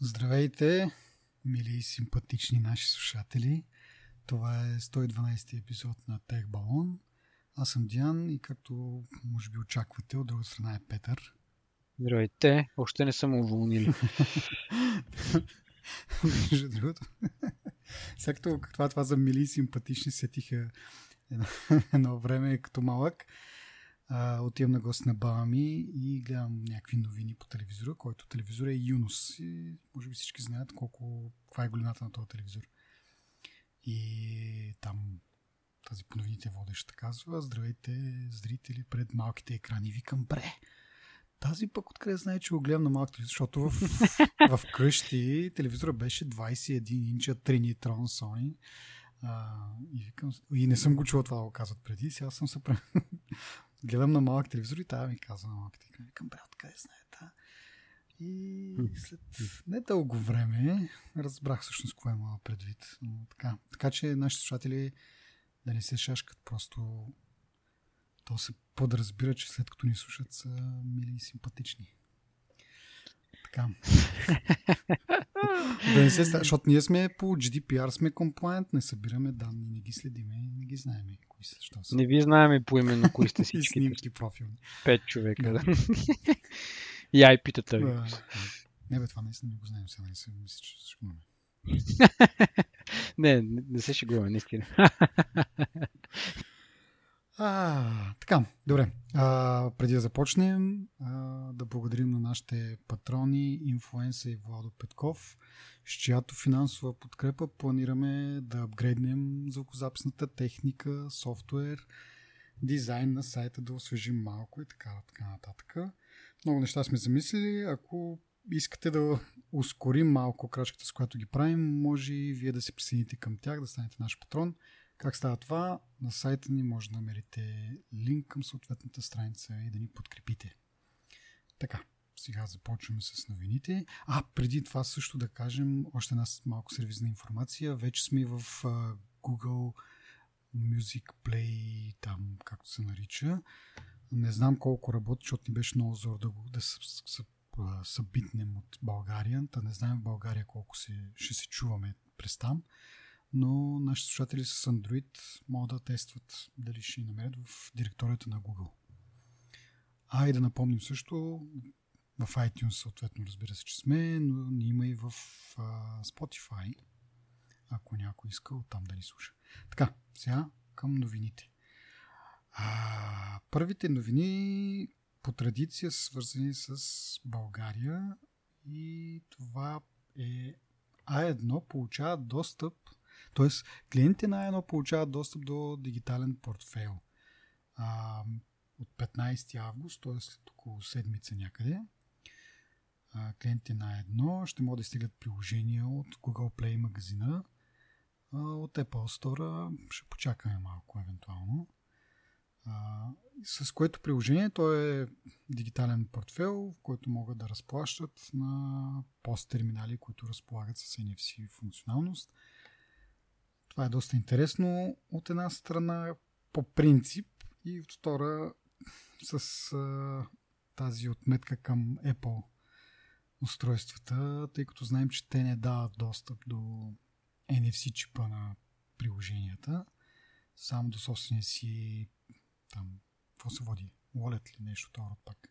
Здравейте, мили и симпатични наши слушатели. Това е 112 епизод на Тех Балон. Аз съм Диан и както може би очаквате, от друга страна е Петър. Здравейте, още не съм уволнили. Между другото. Сега това, това за мили и симпатични сетиха едно, едно време като малък. А, отивам на гост на баба ми и гледам някакви новини по телевизора, който телевизор е Юнус. И може би всички знаят колко, каква е големината на този телевизор. И там тази по новините водеща казва, здравейте зрители пред малките екрани. Викам, бре, тази пък откъде знае, че го гледам на малък телевизор, защото в, в къщи телевизора беше 21 инча Trinitron Sony. А, и, викам, и не съм го чувал това да го казват преди. Сега съм се гледам на малък телевизор и тая ми казва на малките екрани. Викам, брат, къде знае та? И след не дълго време разбрах всъщност какво има предвид. Но, така. така че нашите слушатели да не се шашкат, просто то се подразбира, че след като ни слушат са мили и симпатични. Така. да не се защото ние сме по GDPR сме compliant, не събираме данни, не ги следиме, не ги знаеме кои са, що са. Не ви знаеме поименно кои сте всички. снимки профилни. Пет човека, да. и IP-тата ви. Не бе, това наистина не го знаем сега, не се мисля, че ще го не, не се шегуваме, наистина. А, така, добре. А, преди да започнем, а, да благодарим на нашите патрони, инфлуенса и Владо Петков, с чиято финансова подкрепа планираме да апгрейднем звукозаписната техника, софтуер, дизайн на сайта, да освежим малко и така, така нататък. Много неща сме замислили. Ако искате да ускорим малко крачката, с която ги правим, може и вие да се присъедините към тях, да станете наш патрон. Как става това? На сайта ни може да намерите линк към съответната страница и да ни подкрепите. Така, сега започваме с новините. А, преди това също да кажем още една малко сервизна информация. Вече сме в Google Music Play, там както се нарича. Не знам колко работи, защото ни беше много зор да, да събитнем от България. Та не знаем в България колко се, ще се чуваме през там но нашите слушатели с Android могат да тестват дали ще ни намерят в директорията на Google. А и да напомним също, в iTunes съответно разбира се, че сме, но ни има и в а, Spotify, ако някой иска оттам да ни слуша. Така, сега към новините. А, първите новини по традиция са свързани с България и това е А1 получава достъп Тоест, клиентите на едно получават достъп до дигитален портфейл. А, от 15 август, т.е. около седмица някъде, а, клиентите на едно ще могат да стигат приложения от Google Play магазина. А, от Apple Store ще почакаме малко евентуално. А, с което приложение то е дигитален портфел, в който могат да разплащат на пост терминали, които разполагат с NFC функционалност – това е доста интересно от една страна по принцип и от втора с а, тази отметка към Apple устройствата, тъй като знаем, че те не дават достъп до NFC чипа на приложенията, само до собствения си там, какво се води? Wallet ли нещо това пак?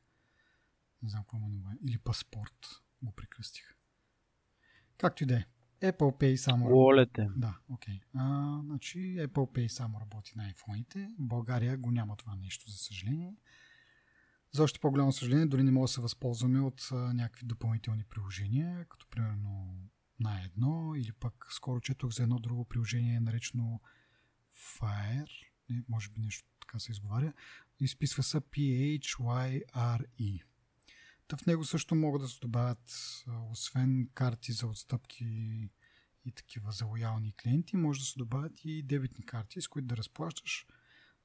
Не знам какво му Или паспорт го прикръстих. Както и да е. Apple Pay само Wallet е. Да, окей. Okay. значи Apple Pay само работи на iPhone-ите. В България го няма това нещо, за съжаление. За още по-голямо съжаление, дори не мога да се възползваме от а, някакви допълнителни приложения, като примерно на едно или пък скоро четох за едно друго приложение, наречено Fire, не, може би нещо така се изговаря, изписва се P-H-Y-R-E. Та в него също могат да се добавят, освен карти за отстъпки и такива за лоялни клиенти, може да се добавят и дебитни карти, с които да разплащаш.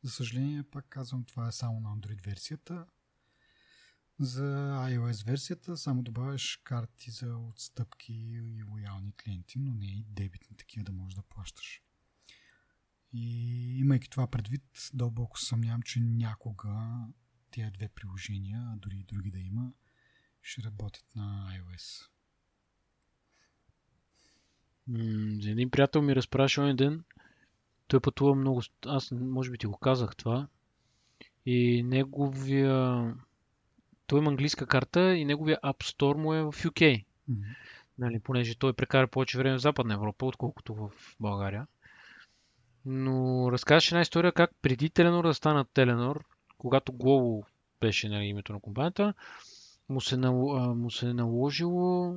За съжаление, пак казвам, това е само на Android версията. За iOS версията само добавяш карти за отстъпки и лоялни клиенти, но не и дебитни такива да можеш да плащаш. И имайки това предвид, дълбоко съмнявам, че някога тези две приложения, а дори и други да има, ще работят на iOS. М, един приятел ми разправяше един ден. Той пътува много. Аз може би ти го казах това. И неговия... Той има английска карта и неговия App Store му е в UK. Мгм. Нали, понеже той прекара повече време в Западна Европа, отколкото в България. Но разказваше една история как преди Теленор да станат Теленор, когато Glovo беше нали, името на компанията, му се, нал- му се е наложило,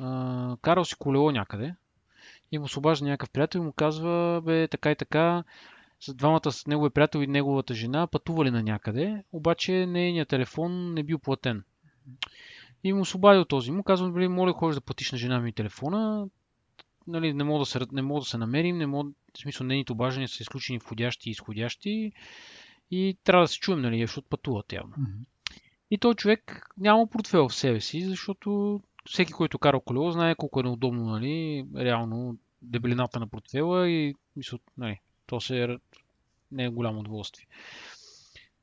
а, карал си колело някъде и му се обажда някакъв приятел и му казва, бе, така и така, с двамата с неговия приятел и неговата жена пътували на някъде, обаче нейният телефон не бил платен. И му се обадил този. Му казвам, били, моля, ходиш да платиш на жена ми телефона. Нали, не мога да се, не мога да се намерим, не мога, в смисъл, нейните обаждания са изключени входящи и изходящи. И трябва да се чуем, нали, защото пътуват явно. Мгм. И той човек няма портфел в себе си, защото всеки, който кара колело, знае колко е неудобно, нали, реално дебелината на портфела и мисля, нали, то се е, не е голямо удоволствие.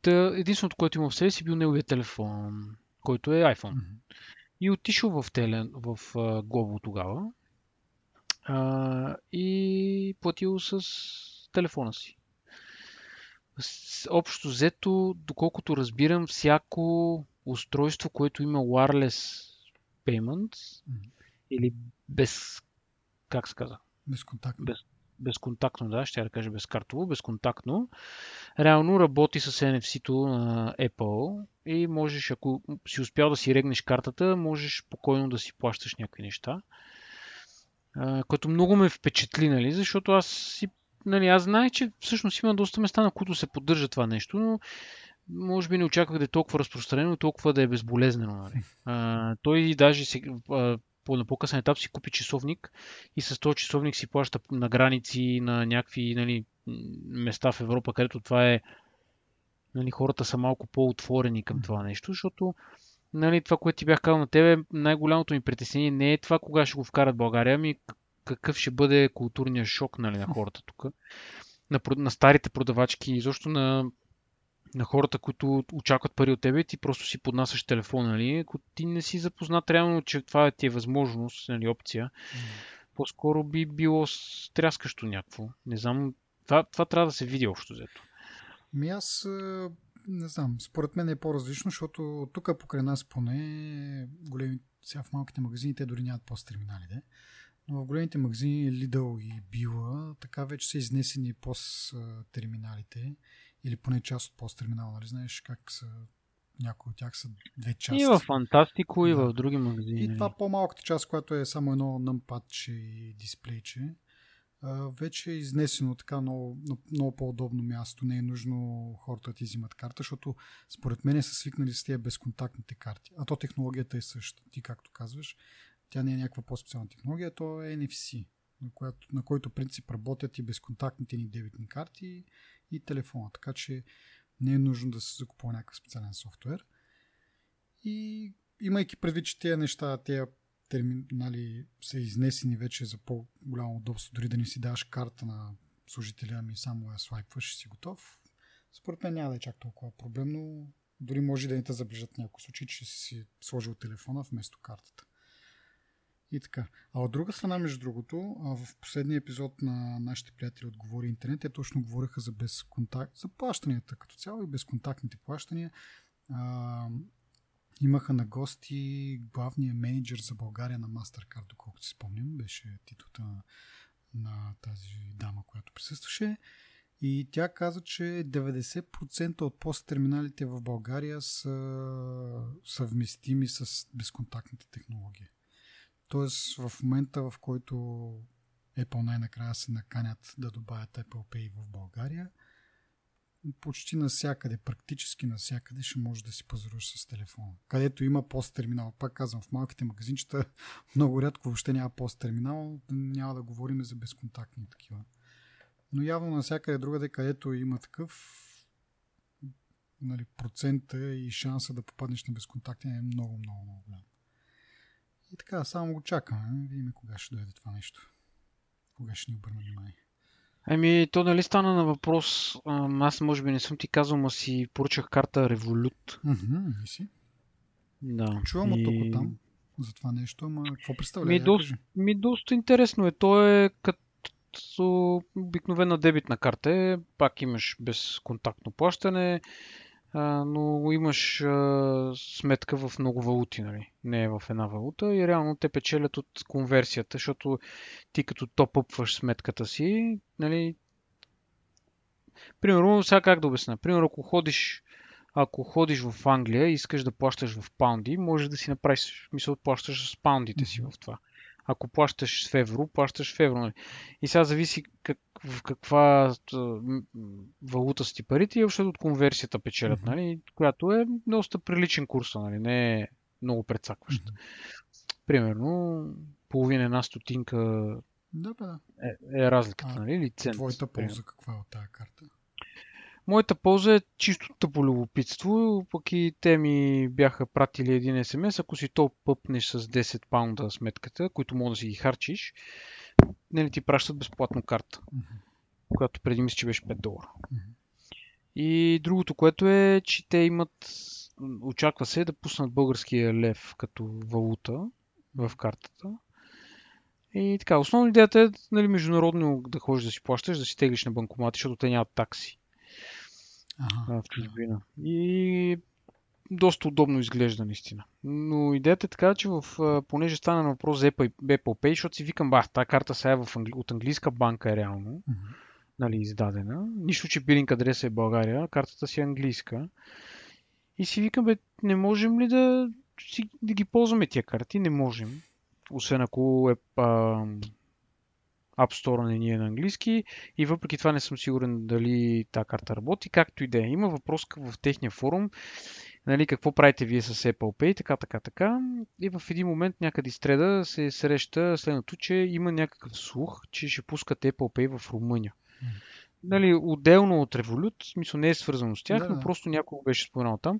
Та, единственото, което има в себе си, бил неговия телефон, който е iPhone. Мгм. И отишъл в, телен, в а, Glovo тогава а, и платил с телефона си. С, общо взето, доколкото разбирам, всяко устройство, което има wireless payments Мгм. или без, как се каза, Безконтактно. Без- безконтактно, да, ще я да кажа безкартово, безконтактно, реално работи с NFC-то на Apple и можеш, ако си успял да си регнеш картата, можеш спокойно да си плащаш някакви неща. А, което много ме впечатли, нали, защото аз си, нали, аз знаех, че всъщност има доста места, на които се поддържа това нещо, но може би не очаквах да е толкова разпространено толкова да е безболезнено. Нали. А, той даже си, а, по, на по-късен етап си купи часовник и с този часовник си плаща на граници, на някакви нали, места в Европа, където това е нали, хората са малко по-отворени към това нещо, защото нали, това, което ти бях казал на тебе, най-голямото ми притеснение не е това кога ще го вкарат България, ами какъв ще бъде културният шок нали, на хората тук, на, на старите продавачки, изобщо на, на хората, които очакват пари от тебе, и ти просто си поднасяш телефон, нали, ако ти не си запознат реално, че това ти е възможност, нали, опция, по-скоро би било стряскащо някакво. Не знам, това, това трябва да се види общо взето. Ми аз не знам, според мен е по-различно, защото тук покрай нас поне големи, сега в малките магазини те дори нямат пост-терминали, де. но в големите магазини Lidl и Била така вече са изнесени пост-терминалите или поне част от пост-терминала, нали знаеш как са някои от тях са две части. И в Фантастико, и Да. в други магазини. И нали. това по-малката част, която е само едно нъмпадче и дисплейче, вече е изнесено така много, много по-удобно място. Не е нужно хората да ти взимат карта, защото според мен са свикнали с тия безконтактните карти. А то технологията е съща. Ти както казваш, тя не е някаква по-специална технология, то е NFC, на, която, на който принцип работят и безконтактните ни дебитни карти и телефона. Така че не е нужно да се закупува някакъв специален софтуер. И имайки предвид, че тези неща, тези терминали са изнесени вече за по-голямо удобство, дори да не си даваш карта на служителя, ами само я свайпваш и си готов. Според мен няма да е чак толкова проблемно. Дори може да не те заближат някои случаи, че си сложил телефона вместо картата. И така. А от друга страна, между другото, в последния епизод на нашите приятели от Говори Интернет, те точно говориха за безконтакт, за плащанията като цяло и безконтактните плащания. А, имаха на гости главния менеджер за България на MasterCard, доколкото си спомням, беше титлата на, тази дама, която присъстваше. И тя каза, че 90% от пост-терминалите в България са съвместими с безконтактните технологии. Тоест в момента, в който Apple най-накрая се наканят да добавят Apple Pay в България, почти навсякъде, практически навсякъде ще можеш да си пазаруваш с телефона. Където има пост-терминал. Пак казвам, в малките магазинчета много рядко въобще няма пост-терминал. Няма да говорим за безконтактни такива. Но явно навсякъде другаде, където има такъв нали, процента и шанса да попаднеш на безконтактен е много, много, много голям. И така, само го чакаме. Видим кога ще дойде това нещо. Кога ще ни обърна внимание. Ами, то нали стана на въпрос, аз може би не съм ти казал, ма си поръчах карта Revolut. Мгм, и си. Да. Чувам от тук и- оттам. за това нещо, ама какво представлява? Ми, доста, ми доста интересно е. То е като обикновена дебитна карта. Е, пак имаш безконтактно плащане, а, но имаш а, сметка в много валути, нали? не е в една валута и реално те печелят от конверсията, защото ти като топ-ъпваш сметката си, нали, Примерно, сега как да обясня? Примерно, ако ходиш, ако ходиш в Англия и искаш да плащаш в паунди, може да си направиш, мисъл, плащаш с паундите си в това. Ако плащаш в евро, плащаш в евро. Нали? И сега зависи как, в каква валута са ти парите и още от конверсията печелят, mm-hmm. нали? която е доста приличен курс, нали? не е много прецакващ. Mm-hmm. Примерно, половина една стотинка да, да. Е, е разликата, а, нали? Лиценз. Твоята полза каква е от тази карта? Моята полза е чисто тъпо любопитство, пък и те ми бяха пратили един смс, ако си то пъпнеш с 10 паунда сметката, които мога да си ги харчиш, нали ти пращат безплатно карта, mm-hmm. която преди мисля, че беше 5 долара. Mm-hmm. И другото, което е, че те имат, очаква се да пуснат българския лев като валута в картата. И така, основна идеята е нали, международно да ходиш да си плащаш, да си теглиш на банкомати, защото те нямат такси ага, в чужбина. И доста удобно изглежда наистина. Но идеята е така, че в, понеже стана на въпрос за Apple, Pay, защото си викам, бах, тази карта сега е в, от английска банка е реално, uh-huh. нали, издадена. Нищо, че билинг адреса е България, картата си е английска. И си викам, бе, не можем ли да, да ги ползваме тия карти? Не можем освен ако е а, App Store не ни е на английски и въпреки това не съм сигурен дали тази карта работи, както и да е. Има въпрос в техния форум, нали, какво правите вие с Apple Pay, така, така, така. И в един момент някъде стреда се среща следното, че има някакъв слух, че ще пускат Apple Pay в Румъния нали, отделно от Revolut, смисъл не е свързано с тях, да, но просто някой беше споменал там.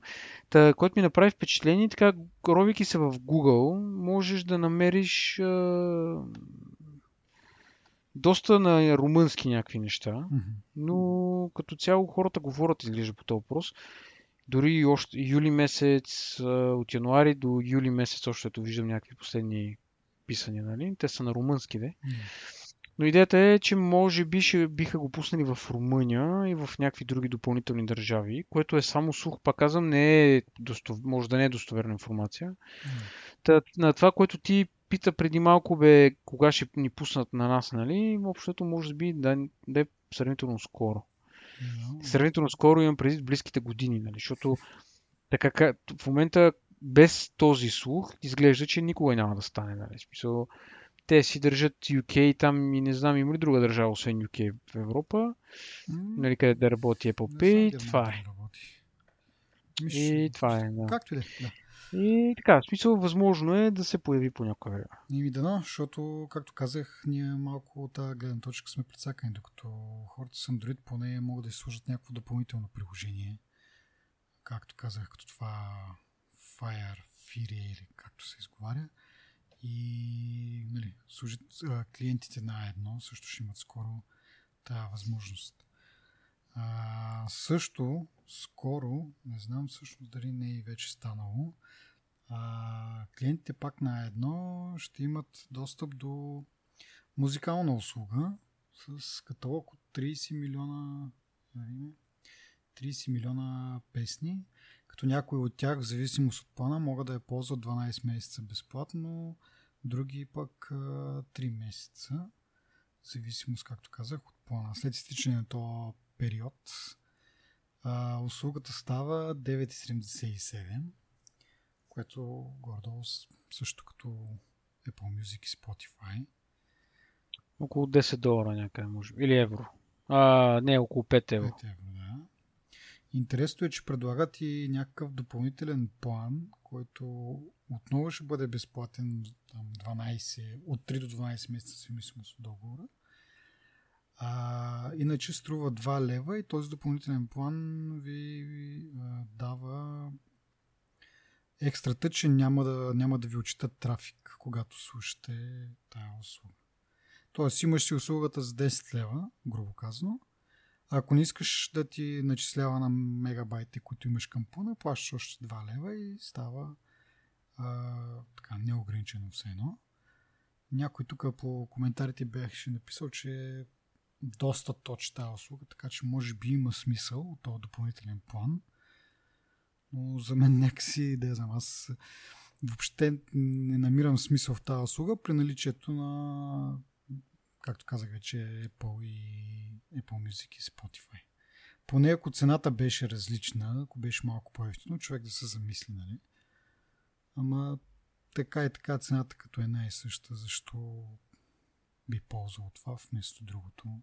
Та, което ми направи впечатление, така, ровики се в Google, можеш да намериш а, доста на румънски някакви неща, но като цяло хората говорят, изглежда по този въпрос. Дори още юли месец, от януари до юли месец, още ето виждам някакви последни писания, нали? Те са на румънски, де. Но идеята е, че може би ще биха го пуснали в Румъния и в някакви други допълнителни държави, което е само слух, пак казвам, не е достов... може да не е достоверна информация. Mm. Та, на това, което ти пита преди малко, бе, кога ще ни пуснат на нас, нали? Общото може би да, да е сравнително скоро. Mm. Сравнително скоро имам преди близките години, нали? Защото така, в момента без този слух изглежда, че никога няма да стане, нали? Смисъл, те си държат UK там и не знам има ли друга държава, освен UK в Европа, mm. нали, къде да работи Apple Pay, това е. Миш... И това е, да. Както и да. И така, в смисъл, възможно е да се появи по някое време. И ми дано, защото, както казах, ние малко от тази гледна точка сме прецакани, докато хората с Android поне могат да сложат някакво допълнително приложение. Както казах, като това Fire, Fury или както се изговаря. И нали, служит, клиентите на едно също ще имат скоро тази възможност. А, също, скоро, не знам всъщност дали не е и вече станало, а, клиентите пак на едно ще имат достъп до музикална услуга с каталог от 30 милиона 30 милиона песни, като някои от тях, в зависимост от плана, могат да я ползват 12 месеца безплатно, други пък 3 месеца, в зависимост, както казах, от плана. След изтичане на този период, а, услугата става 9,77, което гордо също като Apple Music и Spotify. Около 10 долара някъде, може би. Или евро. А, не, около 5 евро. 5 евро, да. Интересно е, че предлагат и някакъв допълнителен план, който отново ще бъде безплатен там, 12, от 3 до 12 месеца, зависимост от договора. А, иначе струва 2 лева и този допълнителен план ви а, дава екстрата, че няма да, няма да ви отчитат трафик, когато слушате тая услуга. Тоест имаш си услугата за 10 лева, грубо казано, ако не искаш да ти начислява на мегабайти, които имаш към плана, плащаш още 2 лева и става А, така, неограничено все едно. Някой тук по коментарите беше написал, че доста точ тази услуга, така че може би има смисъл от този допълнителен план. Но за мен някакси, да я знам, аз въобще не намирам смисъл в тази услуга при наличието на, както казах вече, Apple и Apple Music и Spotify. Поне ако цената беше различна, ако беше малко по-ефтино, човек да се замисли, нали? Ама така и така цената като е най съща, защо би ползвал това вместо другото,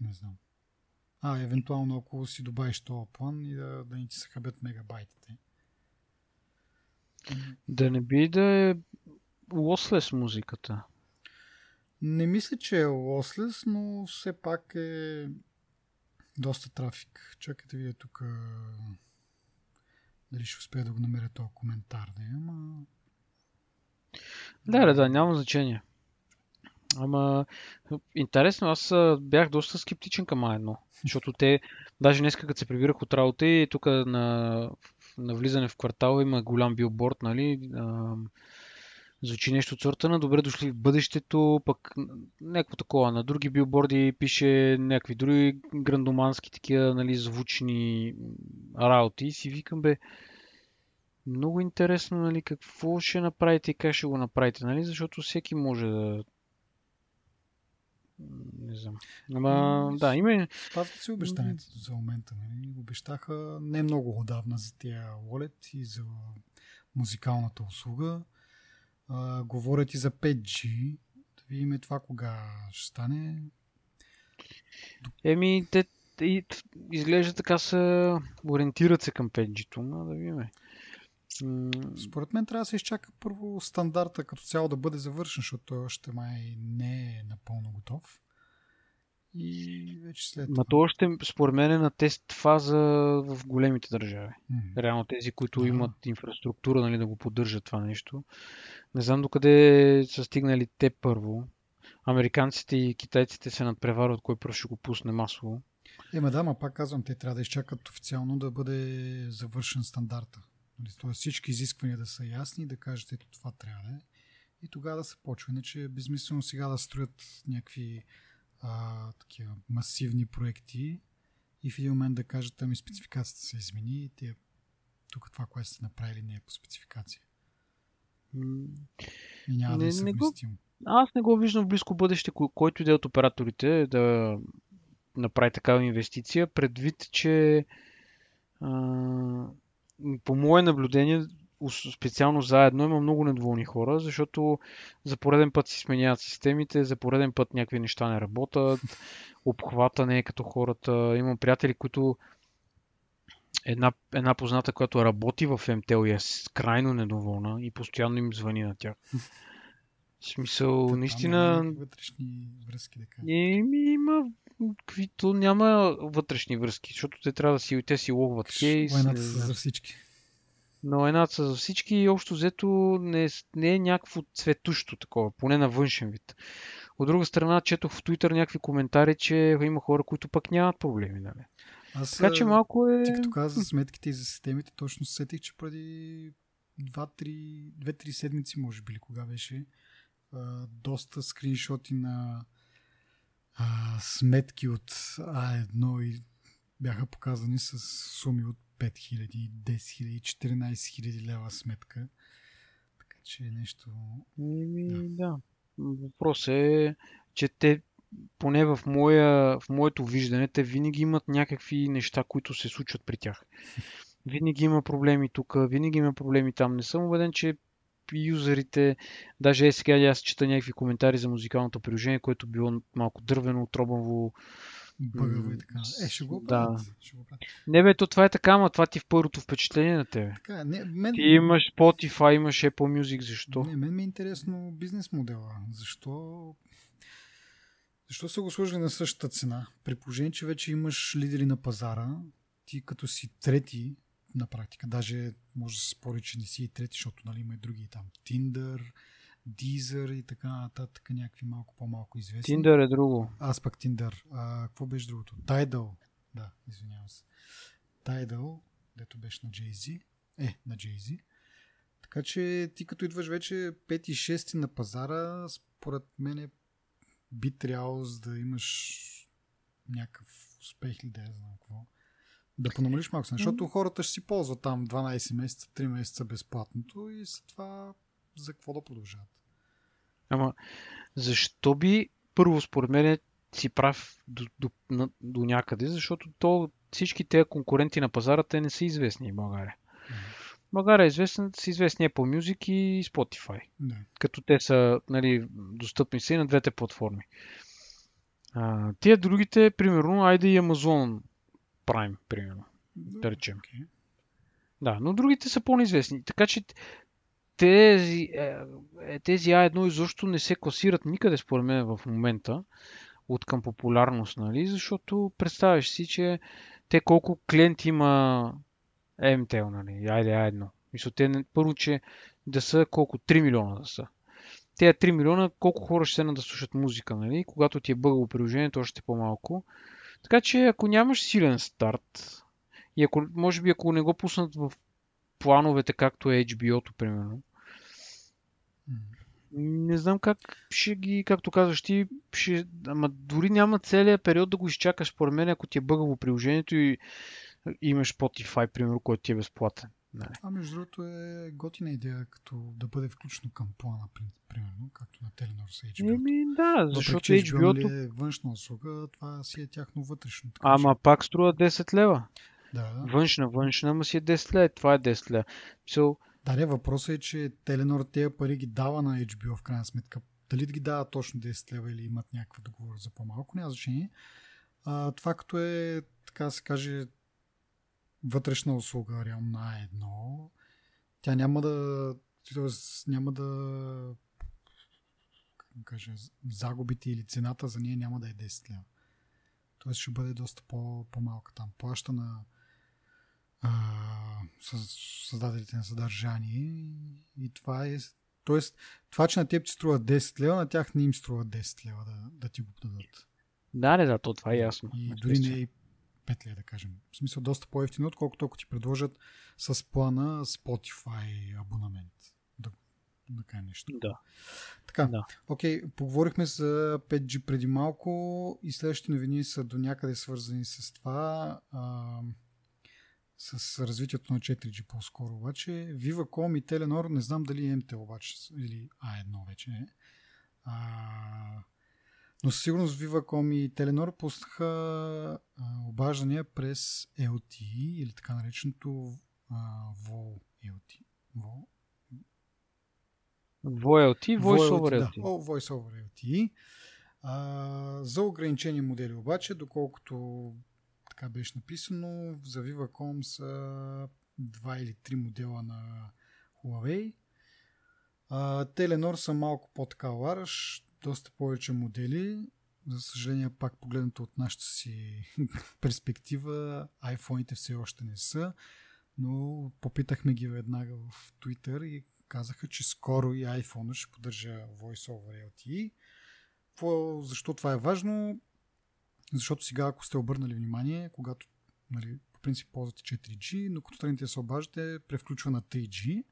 не знам. А, евентуално ако си добавиш този план и да, да ни ти се хабят мегабайтите. Да не би да е lossless музиката. Не мисля, че е lossless, но все пак е доста трафик. Чакайте вие тук дали ще успея да го намеря този коментар. Да, ама... да, да, да, няма значение. Ама, интересно, аз бях доста скептичен към едно. Защото те, даже днес като се прибирах от работа и тук на, на влизане в квартала има голям билборд, нали? Звучи нещо от сорта на добре дошли в бъдещето, пък някакво такова. На други билборди пише някакви други грандомански такива, нали, звучни работи. И си викам, бе, много интересно, нали, какво ще направите и как ще го направите, нали, защото всеки може да не знам. Ама, да, има... Спазват си обещанието за момента. Нали? Обещаха не много отдавна за тия Wallet и за музикалната услуга. А, говорят и за 5G. Да видим това кога ще стане. Еми, те и, изглежда така се ориентират се към 5G-то, но да видим. Според мен трябва да се изчака първо стандарта като цяло да бъде завършен, защото той още май не е напълно готов. И вече след това. то още, според мен, е на тест фаза в големите държави. Mm. Реално тези, които да. имат инфраструктура нали, да го поддържат това нещо. Не знам докъде са стигнали те първо. Американците и китайците се надпреварват кой първо ще го пусне масово. Ема да, ма пак казвам, те трябва да изчакат официално да бъде завършен стандарта. Нали, тоест всички изисквания да са ясни, да кажат, ето това трябва да е. И тогава да се почва. Иначе е безмислено сега да строят някакви а, такива масивни проекти и в един момент да кажат, ами спецификацията се измени и те, тук това, което сте направили, не е по спецификация. И няма не, да е съвместимо. Не го, аз не го виждам в близко бъдеще, който иде от операторите да направи такава инвестиция, предвид, че а, по мое наблюдение, специално заедно, има много недоволни хора, защото за пореден път си сменяват системите, за пореден път някакви неща не работят, обхвата не е като хората. Имам приятели, които една, една позната, която работи в МТЛ и е крайно недоволна и постоянно им звъни на тях. В смисъл, Та, наистина... Вътрешни връзки, да кажа. има каквито няма вътрешни връзки, защото те трябва да си, те си логват кейс. Войната са за всички. Но войната са за всички и общо взето не, не е някакво цветущо такова, поне на външен вид. От друга страна, четох в Twitter някакви коментари, че има хора, които пък нямат проблеми. Нали? Аз, така че малко е... Ти като каза за сметките и за системите, точно сетих, че преди 2-3 седмици, може би, кога беше, доста скриншоти на а, сметки от А1 и бяха показани с суми от 5000, 10 000, 14 000 лева сметка. Така че е нещо... Еми, да. да. Въпрос е, че те поне в, моя, в моето виждане, те винаги имат някакви неща, които се случват при тях. Винаги има проблеми тук, винаги има проблеми там. Не съм убеден, че юзерите, даже е сега аз чета някакви коментари за музикалното приложение, което било малко дървено, отробаво. Бъгаво и така. Е, ще го да. Ще го Не бе, то това е така, ама това ти е в първото впечатление на тебе. Така, не, мен... Ти имаш Spotify, имаш Apple Music, защо? Не, мен ми е интересно бизнес модела. Защо защо са го сложили на същата цена? При положение, че вече имаш лидери на пазара, ти като си трети на практика. Даже може да се спори, че не си и трети, защото нали, има и други там. Tinder, Deezer и така нататък, някакви малко по-малко известни. Tinder е друго. Аз пък Tinder. А, какво беше другото? Tidal. Да, извинявам се. Tidal, дето беше на Jay-Z. Е, на Jay-Z. Така че ти като идваш вече 5 и 6 на пазара, според мен би трябвало да имаш някакъв успех или да я знам какво. Да понамалиш малко, защото хората ще си ползват там 12 месеца, 3 месеца безплатното и след това за какво да продължават. Ама, защо би, първо според мен, си прав до, до, на, до някъде, защото то, всички тези конкуренти на пазара, те не са известни в България. България е известна, са известни Apple Music и Spotify. Да. Като те са нали, достъпни са и на двете платформи. А, тия другите, примерно, айде и Amazon Prime, примерно. Да речем. Okay. Да, но другите са по-неизвестни. Така че тези, е, е, тези А1 изобщо не се класират никъде според мен в момента от към популярност, нали? Защото представяш си, че те колко клиенти има MTL, нали? Айде А1. Мисля, те първо, че да са колко? 3 милиона да са. Те 3 милиона, колко хора ще седнат да слушат музика, нали? Когато ти е бъгаво приложението, още по-малко. Така че ако нямаш силен старт и ако, може би ако не го пуснат в плановете, както е HBO-то, примерно, не знам как ще ги, както казваш ти, ще, ама дори няма целият период да го изчакаш, според мен, ако ти е бъгаво приложението и имаш Spotify, примерно, който ти е безплатен. Нали. Това, между другото, е готина идея, като да бъде включено към плана, примерно, както на Теленор с HBO. Еми, да, защото Въпреки, HBO-то... Нали, е външна услуга, това си е тяхно вътрешно. Така, Ама че... пак струва 10 лева. Да, да. Външна, външна, ама си е 10 лева. Това е 10 лева. So, Да, не, въпросът е, че Теленор тези пари ги дава на HBO в крайна сметка. Дали да ги дава точно 10 лева или имат някаква договор за по-малко, няма значение. А, това като е, така се каже, вътрешна услуга, реално на едно, тя няма да тоест, няма да кажа, загубите или цената за нея няма да е 10 лева. Тоест ще бъде доста по, по-малка там. Плаща на а, създателите на съдържание и, и това е Тоест, това, че на теб ти струва 10 лева, на тях не им струва 10 лева да, да ти го дадат. Да, не, да, то това е ясно. И дори не е 5 лева, да кажем. В смисъл доста по-ефтино, отколкото ако ти предложат с плана Spotify абонамент. Да, кажа нещо. Да. Така, Да. окей, поговорихме за 5G преди малко и следващите новини са до някъде свързани с това. А, с развитието на 4G по-скоро обаче. Viva.com и Telenor, не знам дали е МТ обаче, или А1 вече е. А, но със сигурност Viva.com и Telenor пуснаха а, обаждания през LTE или така нареченото а. Vol, VoLTE, Voice over да. LTE. О, Voice over LTE. А, за ограничени модели обаче, доколкото така беше написано, за Viva.com са два или три модела на Huawei. А, Telenor са малко по-така лараш, доста повече модели. За съжаление, пак погледнато от нашата си перспектива, iPhone-ите все още не са, но попитахме ги веднага в Twitter и казаха, че скоро и iPhone ще поддържа Voice over LTE. Защо това е важно? Защото сега, ако сте обърнали внимание, когато нали, по принцип ползвате 4G, но като тръгнете да се обаждате, превключва на 3G,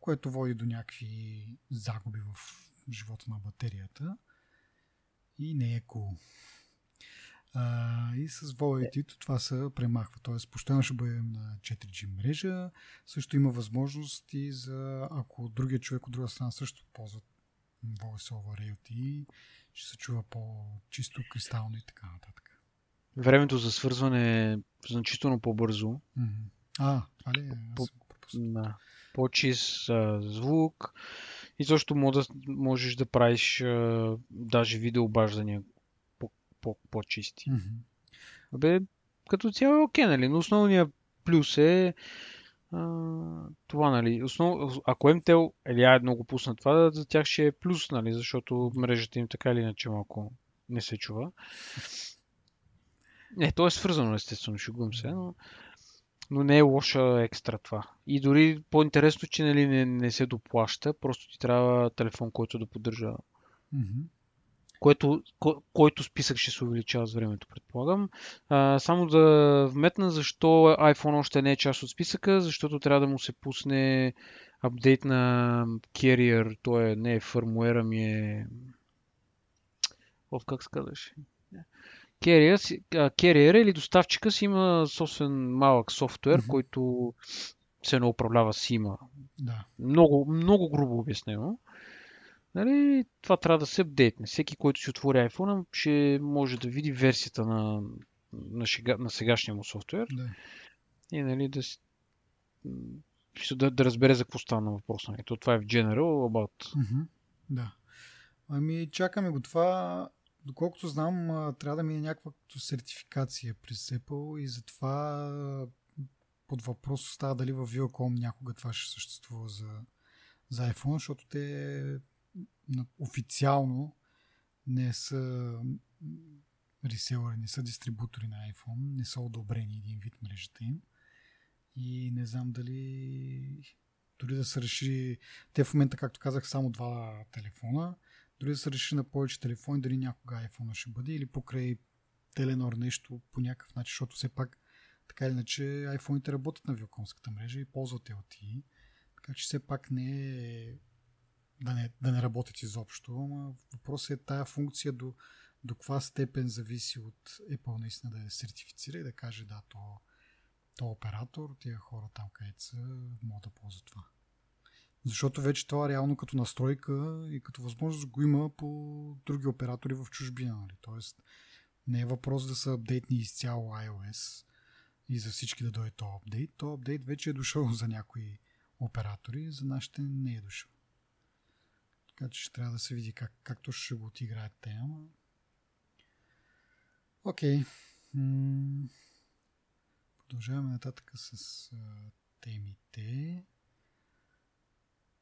което води до някакви загуби в живота на батерията и не е cool. А, и с VoLTE това се премахва. Т.е. постоянно ще бъдем на 4G мрежа. Също има възможност и за ако другия човек от друга страна също ползва Voice over LTE, ще се чува по-чисто, кристално и така нататък. Времето за свързване е значително по-бързо. Мгм. А, това ли е? По-. На по-чист а, звук. И също може можеш да правиш а, даже видеообаждания по, по, по-чисти. Мгм. Абе, като цяло е окей, нали? Но основният плюс е а, това, нали? Основ... Ако MTL или А1 го пусна това, за тях ще е плюс, нали? Защото мрежата им така или иначе малко не се чува. Не, то е свързано, естествено, шегувам се, но, но не е лоша екстра това. И дори по-интересно, че нали, не, не се доплаща, просто ти трябва телефон, който да поддържа Мгм. което, ко, който списък ще се увеличава с времето, предполагам. А, само да вметна защо iPhone още не е част от списъка, защото трябва да му се пусне апдейт на Carrier, той е, не е фърмуера ми е... От как се? Carrier, или доставчика си има собствен малък софтуер, mm-hmm. който се не управлява сима. Да. Много, много грубо обяснено. Нали, това трябва да се апдейтне. Всеки, който си отвори iPhone, ще може да види версията на, на, шега, на сегашния му софтуер. Да. И нали, да, да, да разбере за какво стана въпрос. Нали. То, това е в General About. Mm-hmm. Да. Ами чакаме го това. Доколкото знам, трябва да мине някаква сертификация през Apple и затова под въпрос остава дали в Viacom някога това ще съществува за, за iPhone, защото те официално не са реселери, не са дистрибутори на iPhone, не са одобрени един вид мрежата им. И не знам дали дори да се реши, те в момента, както казах, само два телефона, дори да се реши на повече телефони, дали някога iPhone ще бъде или покрай Теленор нещо по някакъв начин, защото все пак така или иначе iPhone-ите работят на Вилкомската мрежа и ползват LTE, така че все пак не е да не, да не работят изобщо. Но въпросът е тая функция до, до каква степен зависи от Apple наистина да я сертифицира и да каже да, то, то оператор, тия хора там където са, могат да ползват това. Защото вече това реално като настройка и като възможност го има по други оператори в чужбина. Нали? Тоест не е въпрос да са апдейтни изцяло iOS и за всички да дойде то апдейт. То апдейт вече е дошъл за някои оператори, за нашите не е дошъл. Така че ще трябва да се види как, как ще го отиграят те. Окей. М- продължаваме нататък с темите.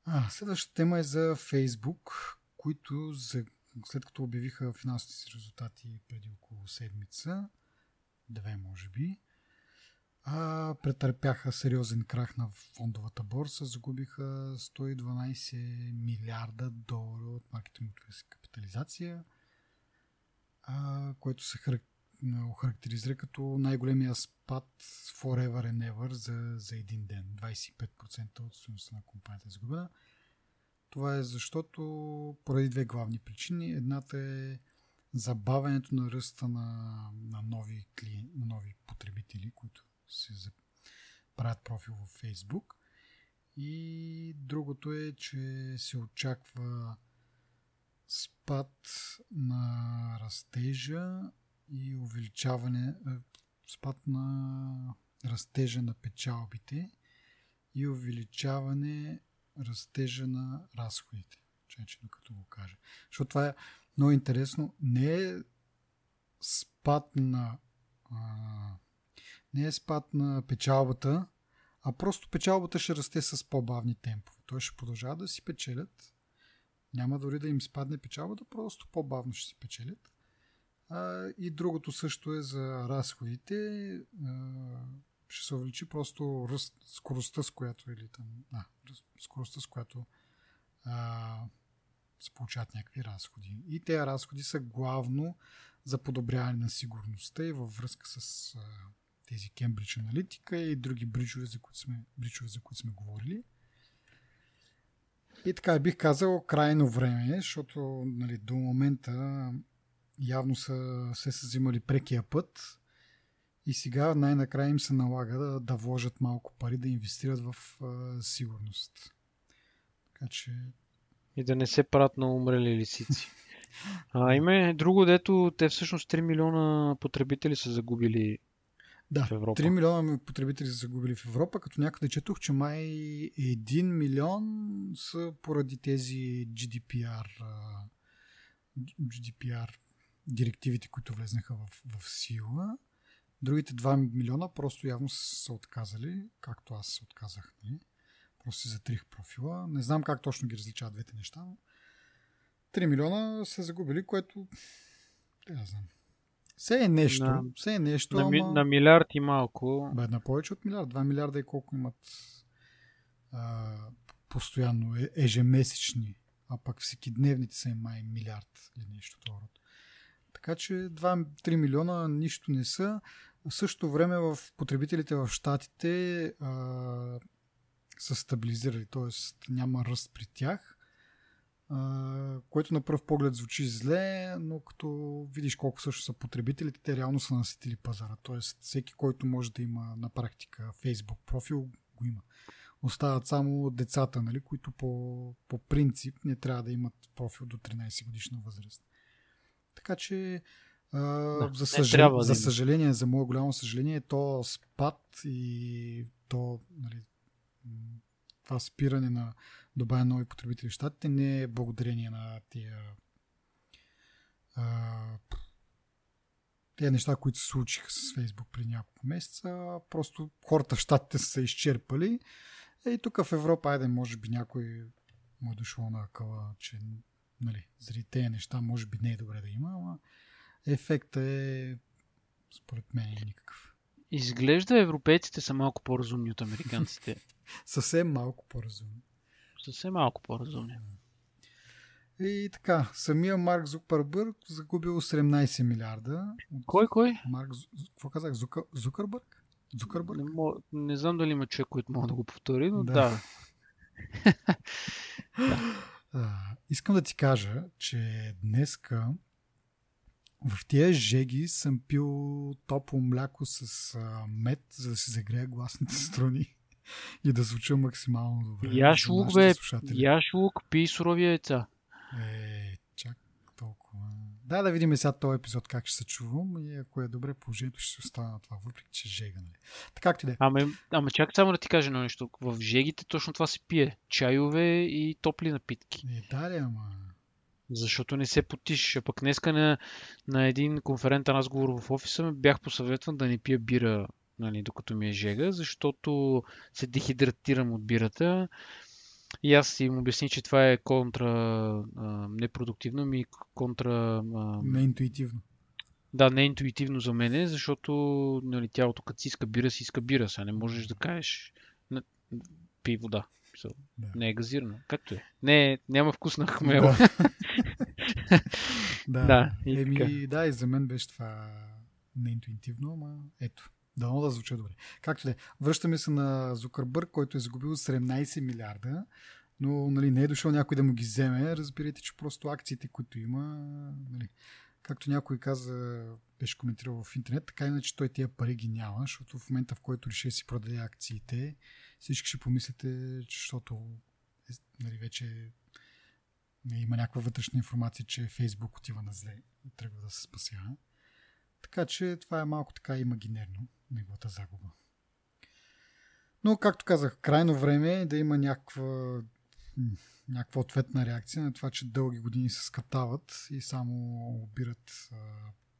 А, следващата тема е за Facebook, които за, след като обявиха финансовите си резултати преди около седмица, две може би, а, претърпяха сериозен крах на фондовата борса, загубиха 112 милиарда долара от маркетинговата си капитализация, а, което се харак... охарактеризира като най-големия спад forever and ever за, за един ден. 25% от стоеността на компанията е загубена. Това е защото поради две главни причини. Едната е забавянето на ръста на, на, нови, клиент, на нови потребители, които си правят профил в Facebook. И другото е, че се очаква спад на растежа и увеличаване, е, спад на растежа на печалбите и увеличаване растежа на разходите. Чече, докато го кажа. Защото това е много интересно. Не е спад на а, не е спад на печалбата, а просто печалбата ще расте с по-бавни темпове. Той ще продължава да си печелят. Няма дори да им спадне печалбата, просто по-бавно ще си печелят. А, и другото също е за разходите. А, ще се увеличи просто ръст, скоростта, с която или там, да, скоростта, с която а, се получават някакви разходи. И тези разходи са главно за подобряване на сигурността и във връзка с а, тези Кембридж аналитика и други бриджове, за които сме, бриджове, за които сме говорили. И така бих казал крайно време, защото нали, до момента явно са, се са взимали прекия път и сега най-накрая им се налага да, да вложат малко пари, да инвестират в а, сигурност. Така че... И да не се правят на умрели лисици. А, има е друго, дето те всъщност 3 милиона потребители са загубили да, в Европа. 3 милиона потребители са загубили в Европа, като някъде четох, че май 1 милион са поради тези GDPR, GDPR директивите, които влезнаха в, в сила. Другите 2 милиона просто явно са отказали, както аз се отказах. Не? Нали? Просто си затрих профила. Не знам как точно ги различават двете неща, но 3 милиона са загубили, което... Не знам. Все е нещо. На, все е нещо. На, ама... на милиард и малко. Бе, на повече от милиард. Два милиарда и колко имат а, постоянно, е, ежемесечни. А пък всеки дневните са май милиард или нещо това. Така че 2-3 милиона нищо не са. В същото време в потребителите в Штатите са стабилизирали, т.е. няма ръст при тях, а, което на пръв поглед звучи зле, но като видиш колко също са потребителите, те реално са наситили пазара. Т.е. всеки, който може да има на практика Facebook профил, го има. Остават само децата, нали, които по, по принцип не трябва да имат профил до 13 годишна възраст. Така че а, да, за, съжал... трябва за съжаление, за мое голямо съжаление, то спад и то нали, това спиране на добавя нови потребители в щатите не е благодарение на тия а, тия неща, които се случиха с Фейсбук при няколко месеца. Просто хората в щатите са се изчерпали. Е, и тук в Европа, айде, може би някой му е дошло на акъла, че нали, заради тези неща може би не е добре да има, ама ефектът е според мен е никакъв. Изглежда европейците са малко по-разумни от американците. Съвсем малко по-разумни. Съвсем малко по-разумни. И така, самия Марк Зукърбърг загубил 17 милиарда. Кой, кой? Марк, какво казах? Зука, Зукърбърг? Зукърбърг? Не, мог, не знам дали има човек, който мога да го повтори, но да. да. да. Искам да ти кажа, че днеска в тия жеги съм пил топло мляко с а, мед, за да се загрея гласните струни и да звуча максимално добре. Яш лук, бе, яш лук, пи сурови яйца. Е. Да, да видим сега този епизод как ще се чувам и ако е добре положението ще се остана на това, въпреки че жега, нали. Така ти да е? Ама, ама чакай само да ти кажа нещо. В жегите точно това се пие. Чайове и топли напитки. Е, да, ли, ама... Защото не се потиш. А пък днеска на, на един конферентен разговор в офиса бях посъветван да не пия бира, нали, докато ми е жега, защото се дехидратирам от бирата. И аз им обясних, че това е контра а, непродуктивно, ми контра... А, неинтуитивно. Да, неинтуитивно за мене, защото нали, тялото като си иска бира, си иска бира. Сега не можеш да кажеш пи вода. So, да. Не е газирано. Както е. Не, няма вкус на хмел. Да. да. да, и Еми, така. да, и за мен беше това неинтуитивно, ама ето. Дано да звуча добре. Както да Връщаме се на Зукърбърг, който е загубил 17 милиарда, но нали, не е дошъл някой да му ги вземе. Разбирайте, че просто акциите, които има, нали, както някой каза, беше коментирал в интернет, така иначе той тия пари ги няма, защото в момента, в който реши да си продаде акциите, всички ще помислите, защото е, нали, вече не, има някаква вътрешна информация, че Фейсбук отива на зле и тръгва да се спасява. Така че това е малко така имагинерно, неговата загуба. Но, както казах, крайно време е да има някаква, някаква ответна реакция на това, че дълги години се скатават и само обират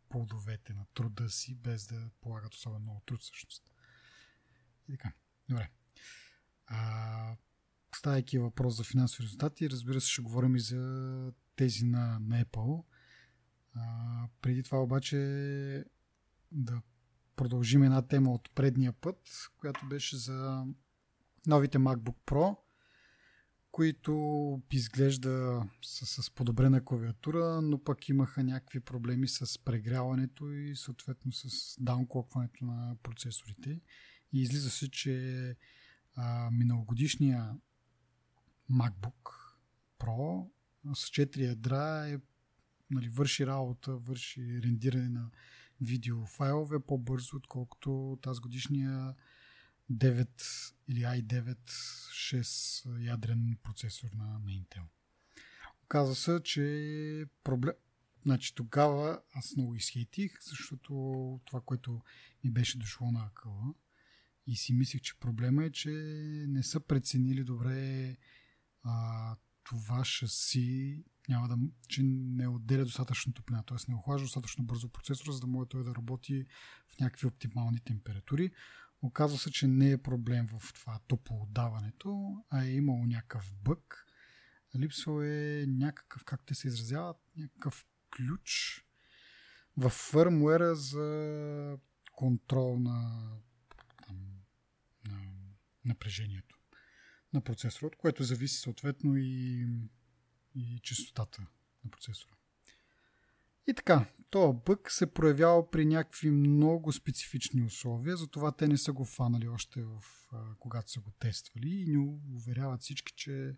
плодовете на труда си, без да полагат особено много труд всъщност. И така. Добре. А, ставайки въпрос за финансови резултати, разбира се, ще говорим и за тези на, на Apple. Преди това обаче да продължим една тема от предния път, която беше за новите MacBook Pro, които изглежда с, с подобрена клавиатура, но пък имаха някакви проблеми с прегряването и съответно с даунклокването на процесорите. И излиза се, че а, миналогодишния MacBook Pro с 4 ядра е, нали, върши работа, върши рендиране на видео файлове по-бързо, отколкото тази годишния 9 или i9 6 ядрен процесор на, на Intel. Оказва се, че проблем... Значи тогава аз много изхейтих, защото това, което ми беше дошло на акъла и си мислих, че проблема е, че не са преценили добре а, това шаси няма да, че не отделя достатъчно топлина, т.е. не охлажда достатъчно бързо процесора, за да може той да работи в някакви оптимални температури. Оказва се, че не е проблем в това топлоотдаването, а е имало някакъв бък. Липсва е някакъв, как те се изразяват, някакъв ключ в фърмуера за контрол на, там, на напрежението на процесора, от което зависи съответно и и чистотата на процесора. И така, то бък се проявява при някакви много специфични условия, затова те не са го фанали още в, когато са го тествали и ни уверяват всички, че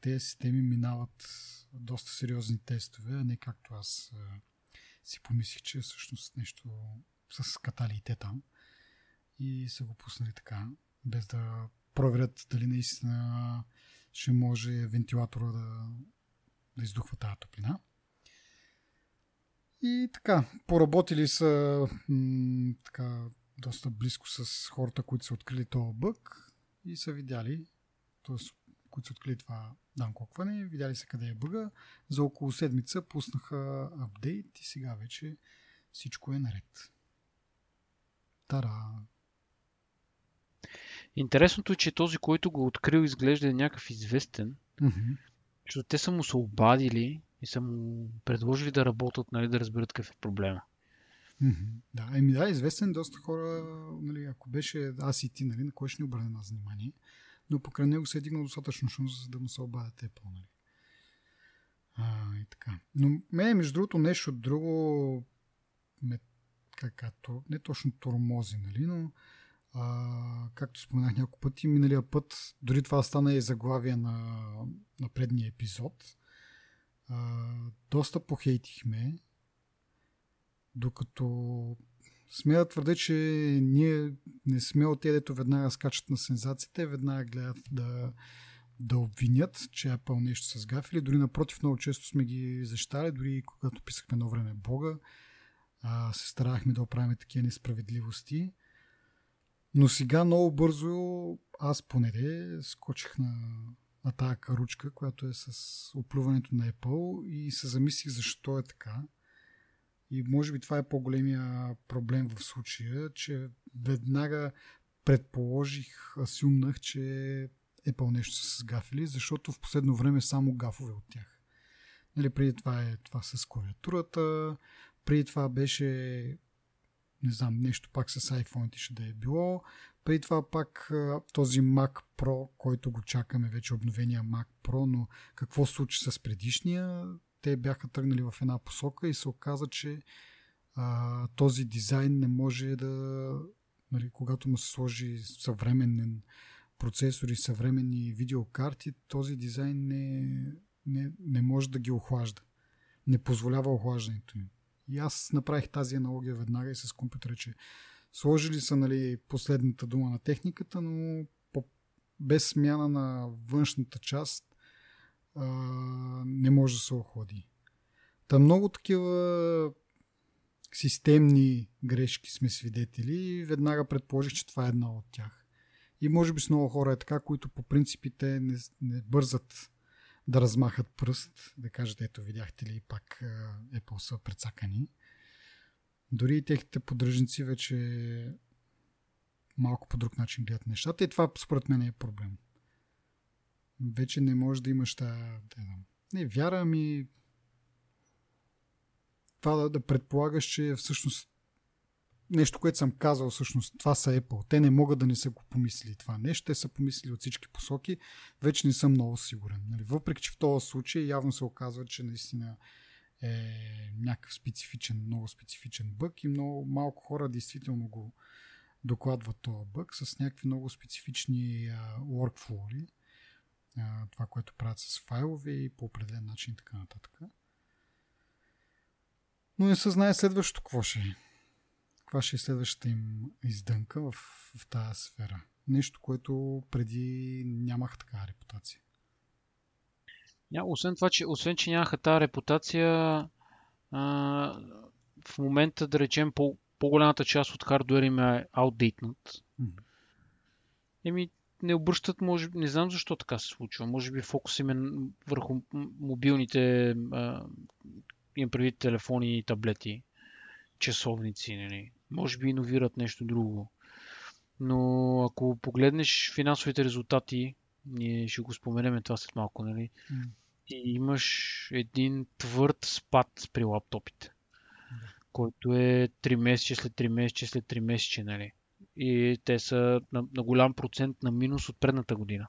тези системи минават доста сериозни тестове, а не както аз а, си помислих, че всъщност нещо с каталиите там и са го пуснали така, без да проверят дали наистина ще може вентилатора да, да издухва тази топлина. И така, поработили са м- така доста близко с хората, които са открили този бък и са видяли, т.е. които са открили това данкокване, видяли са къде е бъга. За около седмица пуснаха апдейт и сега вече всичко е наред. Тара! Интересното е, че този, който го открил, изглежда някакъв известен. Mm-hmm. Защото те са му се обадили и са му предложили да работят, нали, да разберат какъв е проблема. Mm-hmm. Да, еми да, известен доста хора, нали, ако беше аз и ти, нали, на кой ще ни обърне на внимание, но покрай него се е дигнал достатъчно шум, за да му се обадят по, нали. А, и така. Но мен, между другото, нещо друго ме, как, как, не точно тормози, нали, но а, както споменах няколко пъти, миналия път, дори това стана и заглавие на, на предния епизод, а, доста похейтихме, докато смея твърде, че ние не сме от тези, дето веднага скачат на сензациите, веднага гледат да, да обвинят, че Apple нещо са сгафили. Дори напротив, много често сме ги защитали, дори когато писахме едно време Бога, а, се старахме да оправим такива несправедливости. Но сега много бързо аз поне скочих на, на тая каручка, която е с оплюването на Apple и се замислих защо е така. И може би това е по-големия проблем в случая, че веднага предположих, асюмнах, че Apple нещо са сгафили, защото в последно време само гафове от тях. Нали, преди това е това с клавиатурата, преди това беше не знам, нещо пак с iPhone ще да е било. Преди това пак този Mac Pro, който го чакаме вече, обновения Mac Pro, но какво случи с предишния? Те бяха тръгнали в една посока и се оказа, че а, този дизайн не може да, нали, когато му се сложи съвременен процесор и съвременни видеокарти, този дизайн не, не, не може да ги охлажда. Не позволява охлаждането им. И аз направих тази аналогия веднага и с компютъра, че сложили са нали, последната дума на техниката, но по, без смяна на външната част а, не може да се охлади. Та много такива системни грешки сме свидетели и веднага предположих, че това е една от тях. И може би с много хора е така, които по принципите не, не бързат да размахат пръст, да кажат, ето видяхте ли пак Apple са прецакани. Дори и техните поддръжници вече малко по друг начин гледат нещата и това според мен е проблем. Вече не може да имаш та, не, вяра ми това да, да предполагаш, че всъщност нещо, което съм казал, всъщност това са Apple. Те не могат да не са го помислили това нещо. Те са помислили от всички посоки. Вече не съм много сигурен. Нали? Въпреки, че в този случай явно се оказва, че наистина е някакъв специфичен, много специфичен бък и много малко хора действително го докладват този бък с някакви много специфични workflow това, което правят с файлове и по определен начин и така нататък. Но не се знае следващото какво ще е каква ще е следващата им издънка в, в тази сфера. Нещо, което преди нямах такава репутация. Ня, освен това, че, освен, че нямаха тази репутация, а, в момента, да речем, по, по-голямата част от хардуера им е outdated. Mm-hmm. Еми, не обръщат, може не знам защо така се случва. Може би фокус им е върху мобилните, а, им преди телефони и таблети, часовници, нали може би иновират нещо друго. Но ако погледнеш финансовите резултати, ние ще го споменем това след малко, нали? Mm. И имаш един твърд спад при лаптопите, mm. който е 3 месеца след 3 месеца след 3 месеца, нали? И те са на, на голям процент на минус от предната година.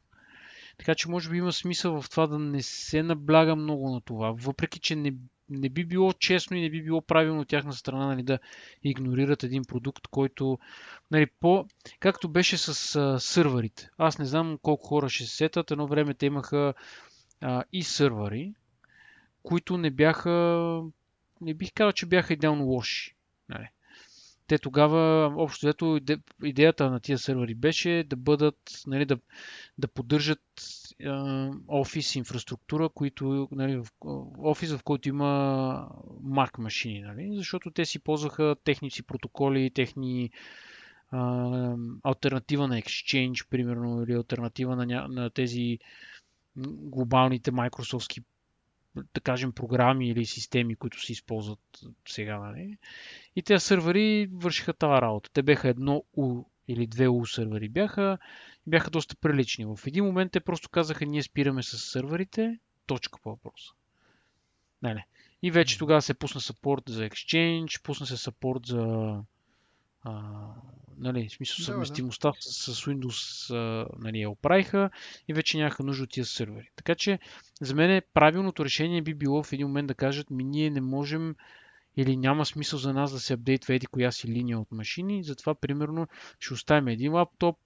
Така че може би има смисъл в това да не се набляга много на това, въпреки че не, не би било честно и не би било правилно от тяхна страна нали, да игнорират един продукт, който, нали, по, както беше с а, сървърите. Аз не знам колко хора ще се сетат. Едно време те имаха а, и сървъри, които не бяха, не бих казал, че бяха идеално лоши. Нали. Те тогава, общо взето, идеята на тия сървъри беше да бъдат, нали, да, да поддържат офис инфраструктура, които, нали, офис, в който има Mac машини, нали, защото те си ползваха техници протоколи, техни альтернатива на Exchange, примерно, или альтернатива на, на тези глобалните майкрософтски да кажем, програми или системи, които се използват сега. Нали? И тези сървъри вършиха тази работа. Те бяха едно или две U сървъри бяха, бяха доста прилични. В един момент те просто казаха, ние спираме с сървърите, точка по въпроса. Нали? И вече тогава се пусна саппорт за Exchange, пусна се саппорт за а, нали, в смисъл съвместимостта да, да. С, с Windows а, нали, я оправиха и вече нямаха нужда от тия сървъри. Така че за мен правилното решение би било в един момент да кажат ми ние не можем или няма смисъл за нас да се апдейтва еди коя си линия от машини, затова примерно ще оставим един лаптоп,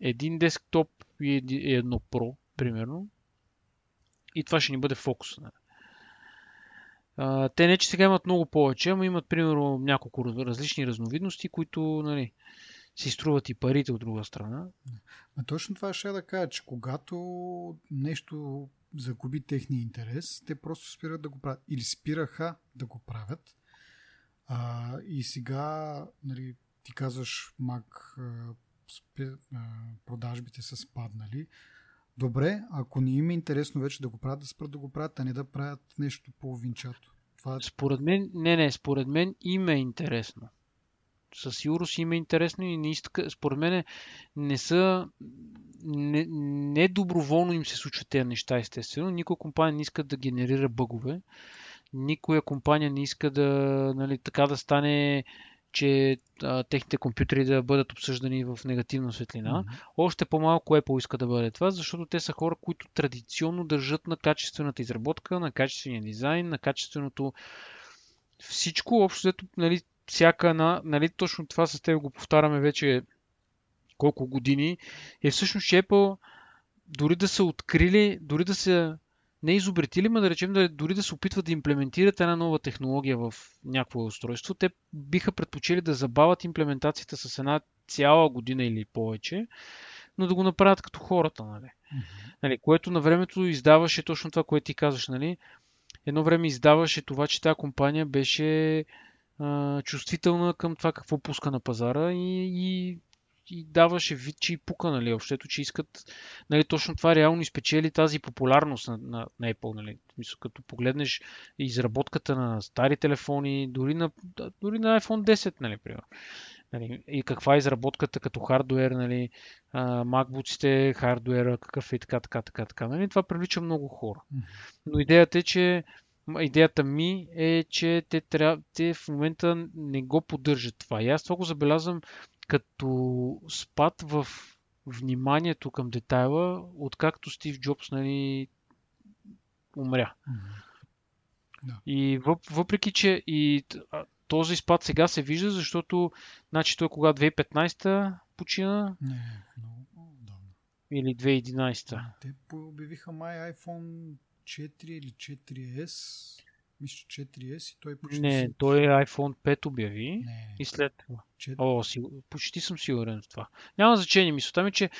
един десктоп и едно Pro, примерно. И това ще ни бъде фокус. Нали. Те не, че сега имат много повече, ама имат примерно няколко различни разновидности, които нали, си струват и парите от друга страна. А точно това ще да кажа, че когато нещо загуби техния интерес, те просто спират да го правят. Или спираха да го правят. А, и сега, нали, ти казваш, Мак, продажбите са спаднали. Добре, ако не им е интересно вече да го правят, да спрат да го правят, а не да правят нещо половинчато. Това... Е- според мен, не, не, според мен им е интересно. Със сигурност им е интересно и не иска, според мен не са не, не доброволно им се случват тези неща, естествено. Никоя компания не иска да генерира бъгове. Никоя компания не иска да, нали, така да стане че а, техните компютри да бъдат обсъждани в негативна светлина. Mm-hmm. Още по-малко Apple иска да бъде това, защото те са хора, които традиционно държат на качествената изработка, на качествения дизайн, на качественото всичко. Общо, нали, всяка една, нали, точно това с теб го повтаряме вече колко години, е всъщност, че Apple дори да са открили, дори да са не изобретили, ма да речем да, дори да се опитват да имплементират една нова технология в някакво устройство, те биха предпочели да забавят имплементацията с една цяла година или повече, но да го направят като хората, нали? Mm-hmm. нали което на времето издаваше точно това, което ти казваш, нали? Едно време издаваше това, че тази компания беше а, чувствителна към това какво пуска на пазара и, и и даваше вид, че и пука, нали, общото, че искат, нали, точно това реално изпечели тази популярност на, на, на Apple, нали, мисля, като погледнеш изработката на стари телефони, дори на, дори на iPhone 10, нали, примерно. Нали, и каква е изработката като хардуер, нали, MacBook-сте, хардуера, какъв е и така, така, така, така. Нали, това привлича много хора. Но идеята е, че идеята ми е, че те, трябва, те в момента не го поддържат това. И аз това го забелязвам като спад в вниманието към детайла, откакто Стив Джобс нали, умря. Да. И въпреки, че и този спад сега се вижда, защото значи той кога 2015 почина? Не, много давно. Или 2011? Те обявиха май iPhone 4 или 4S мисля, 4S и той почти... Не, той е iPhone 5 обяви не, и след това. 4... О, си, почти съм сигурен в това. Няма значение. Мисълта ми, че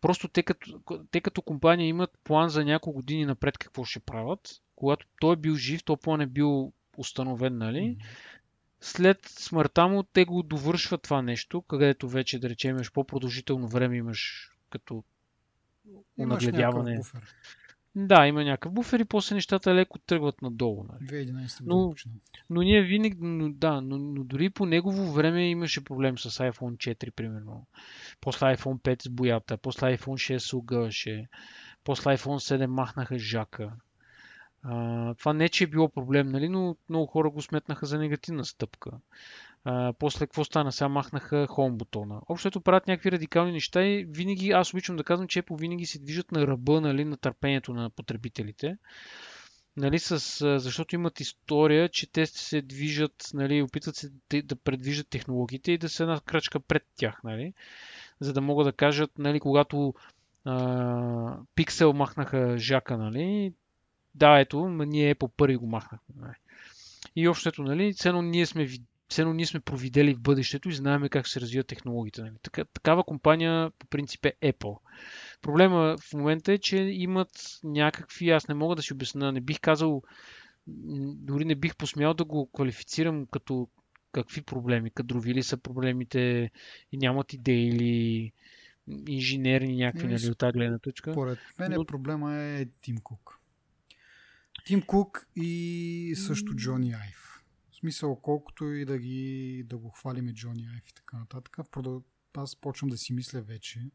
просто те като, те като компания имат план за няколко години напред какво ще правят. Когато той е бил жив, то план е бил установен, нали? Mm-hmm. След смъртта му те го довършват това нещо, където вече, да речем, имаш по-продължително време, имаш като нагледяване. Да, има някакъв буфер и после нещата леко тръгват надолу. Нали. 2011 но, но ние винаги, но, да, но, но дори по негово време имаше проблем с iPhone 4, примерно. После iPhone 5 с боята, после iPhone 6 се огъваше, после iPhone 7 махнаха жака. А, това не, че е било проблем, нали, но много хора го сметнаха за негативна стъпка. А, после какво стана? Сега махнаха хом бутона. Общото правят някакви радикални неща и винаги, аз обичам да казвам, че Apple винаги се движат на ръба нали, на търпението на потребителите. нали, с, защото имат история, че те се движат, нали, опитват се да предвиждат технологиите и да се една крачка пред тях, нали, за да могат да кажат, нали, когато Pixel махнаха Жака, нали, да, ето, ние по първи го махнахме. Нали. И общото, нали, цено ние сме Цено ние сме провидели в бъдещето и знаем как се развиват технологиите. Нали. Така, такава компания по принцип е Apple. Проблема в момента е, че имат някакви, аз не мога да си обясня, не бих казал, дори не бих посмял да го квалифицирам като какви проблеми, кадрови ли са проблемите и нямат идеи или инженерни някакви, нали, от тази гледна точка. Поред мен Но... проблема е Тим Кук. Тим Кук и също Джони Айв. Смисъл, колкото и да ги да го хвалиме Джони Айв и така нататък, аз почвам да си мисля вече,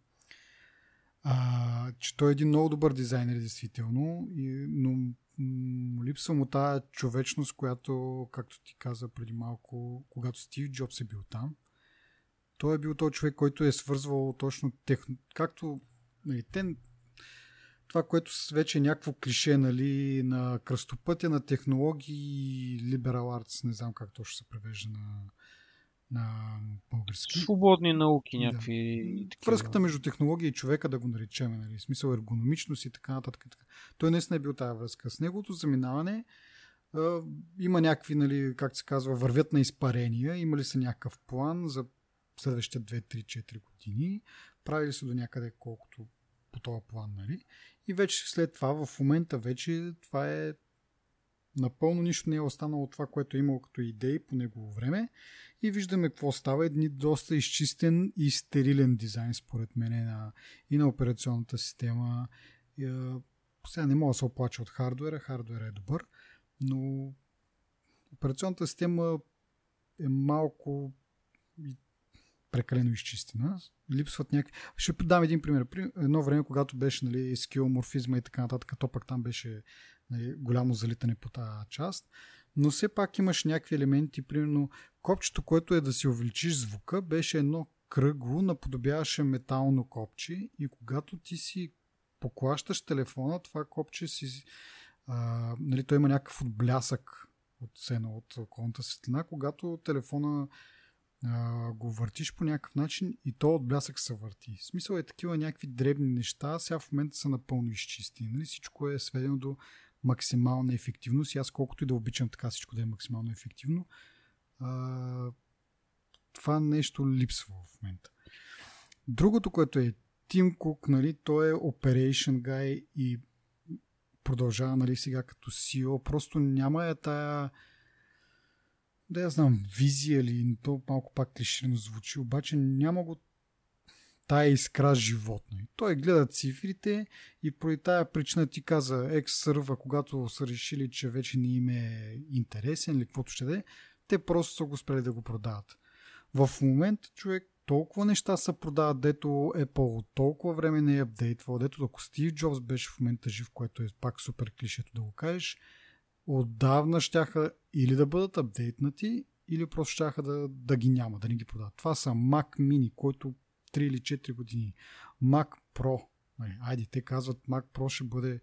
а, че той е един много добър дизайнер, действително, и, но липсва му тази човечност, която, както ти каза преди малко, когато Стив Джобс е бил там, той е бил този човек, който е свързвал точно техно... Както нали, те, това, което вече е някакво клише нали, на кръстопътя на технологии liberal arts, не знам как точно се превежда на, на български. Свободни науки, някакви. Да. Връзката между технология и човека, да го наречем, нали? смисъл ергономичност и така нататък. Той наистина е бил тази връзка. С неговото заминаване а, има някакви, нали, как се казва, вървят на изпарения. Имали са някакъв план за следващите 2-3-4 години. Правили се до някъде колкото по този план, нали? И вече след това, в момента вече това е Напълно нищо не е останало това, което е имало като идеи по негово време. И виждаме какво става. Едни доста изчистен и стерилен дизайн, според мен, на, и на операционната система. И, а, сега не мога да се оплача от хардуера. Хардуера е добър, но операционната система е малко прекалено изчистена. Липсват някакви... Ще дам един пример. При едно време, когато беше нали, скиломорфизма и така нататък, то пък там беше нали, голямо залитане по тази част. Но все пак имаш някакви елементи, примерно копчето, което е да си увеличиш звука, беше едно кръгло, наподобяваше метално копче и когато ти си поклащаш телефона, това копче си... А, нали, той има някакъв отблясък от сена от околната светлина, когато телефона а, го въртиш по някакъв начин и то от блясък се върти. В смисъл е такива някакви дребни неща, сега в момента са напълно изчисти. Нали? Всичко е сведено до максимална ефективност и аз колкото и да обичам така всичко да е максимално ефективно, а, това нещо липсва в момента. Другото, което е Тим Кук, нали, той е Operation Guy и продължава нали, сега като CEO. Просто няма е тая да я знам, визия или то малко пак клиширано звучи, обаче няма го тая искра животно. Той гледа цифрите и поради тая причина ти каза X-Server, когато са решили, че вече не им е интересен или каквото ще да е, те просто са го спрели да го продават. В момента човек толкова неща се продават, дето Apple толкова време не е апдейтвал, дето ако Стив Джобс беше в момента жив, което е пак супер клишето да го кажеш, отдавна щяха или да бъдат апдейтнати, или просто щяха да, да ги няма, да не ги продават. Това са Mac Mini, който 3 или 4 години. Mac Pro. Нали, айде, те казват Mac Pro ще бъде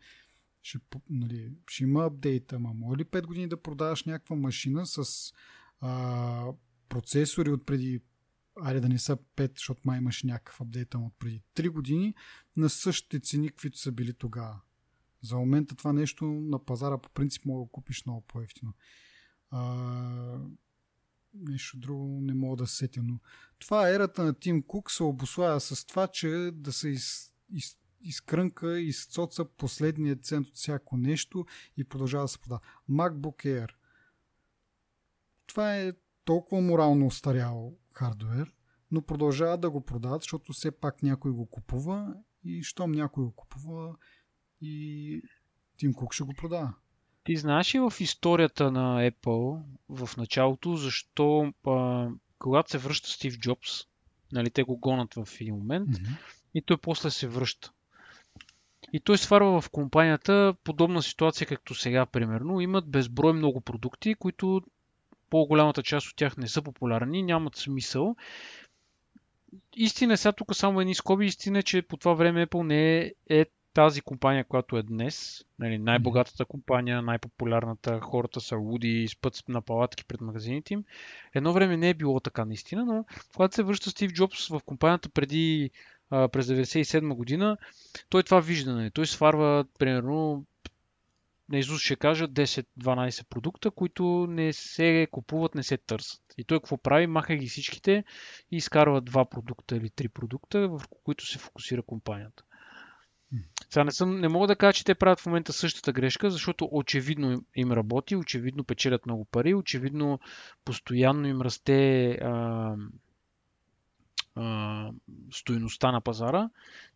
ще, нали, ще има апдейт, ама може ли 5 години да продаваш някаква машина с а, процесори от преди айде да не са 5, защото май имаш някакъв апдейт от преди 3 години на същите цени, каквито са били тогава. За момента това нещо на пазара по принцип мога да купиш много по-ефтино. А, нещо друго не мога да сетя, но това ерата на Тим Кук се обославя с това, че да се из, из, изкрънка, изцоца последния цент от всяко нещо и продължава да се продава. MacBook Air. Това е толкова морално устарял хардвер, но продължава да го продават, защото все пак някой го купува и щом някой го купува и Тим Кук ще го продава. Ти знаеш ли в историята на Apple в началото, защо а, когато се връща Стив Джобс, нали, те го гонат в един момент mm-hmm. и той после се връща. И той сварва в компанията подобна ситуация, както сега, примерно. Имат безброй много продукти, които по-голямата част от тях не са популярни, нямат смисъл. Истина е сега тук само едни скоби. Истина е, че по това време Apple не е, е тази компания, която е днес, нали, най-богатата компания, най-популярната, хората са луди, спът на палатки пред магазините им. Едно време не е било така наистина, но когато се връща Стив Джобс в компанията преди а, през 97 година, той това вижда. Нали. Той сварва, примерно, на Изус ще кажа 10-12 продукта, които не се купуват, не се търсят. И той какво прави? Маха ги всичките и изкарва два продукта или три продукта, върху които се фокусира компанията. Сега не, съм, не мога да кажа, че те правят в момента същата грешка, защото очевидно им работи, очевидно печелят много пари, очевидно постоянно им расте а, а, стоеността на пазара,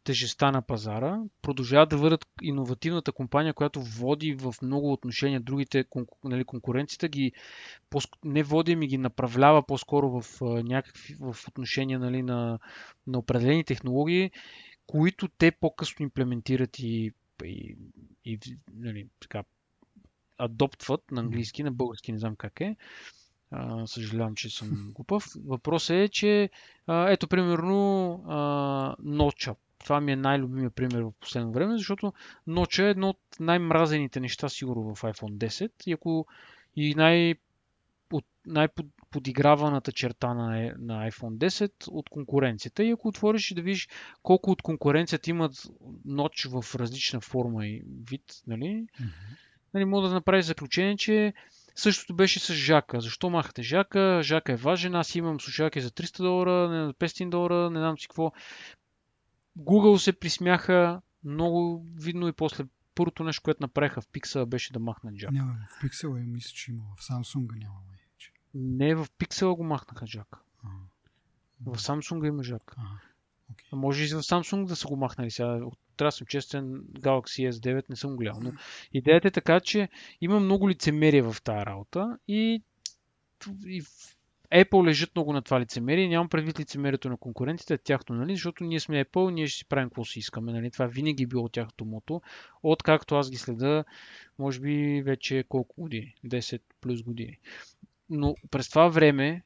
тежестта на пазара, продължават да бъдат иновативната компания, която води в много отношения другите нали, конкуренцията, ги не води ми ги направлява по-скоро в някакви в отношения нали, на, на определени технологии, които те по-късно имплементират и, и, и нали, така, адоптват на английски, на български не знам как е. А, съжалявам, че съм глупав. Въпросът е, че а, ето примерно а, ноча. Това ми е най-любимия пример в последно време, защото ноча е едно от най-мразените неща сигурно в iPhone 10 и ако и най- най-подиграваната черта на, е, на iPhone 10 от конкуренцията. И ако отвориш да видиш колко от конкуренцията имат ноч в различна форма и вид, нали, mm-hmm. нали мога да направиш заключение, че Същото беше с Жака. Защо махате Жака? Жака е важен. Аз имам слушалки за 300 долара, 500 долара, не знам си какво. Google се присмяха много видно и после първото нещо, което направиха в Pixel беше да махнат Жака. Няма, в Pixel е, мисля, че има. В Samsung няма. Не, в Pixel го махнаха Жака. В Samsung има Жака. Okay. Може и в Samsung да са го махнали сега. Трябва съм честен, Galaxy S9 не съм гледал. Но идеята е така, че има много лицемерие в тази работа и, и Apple лежат много на това лицемерие. Нямам предвид лицемерието на конкурентите, тяхто, нали? защото ние сме Apple, ние ще си правим какво си искаме. Нали? Това винаги е било тяхното мото. Откакто аз ги следа, може би вече колко години? 10 плюс години. Но през това време,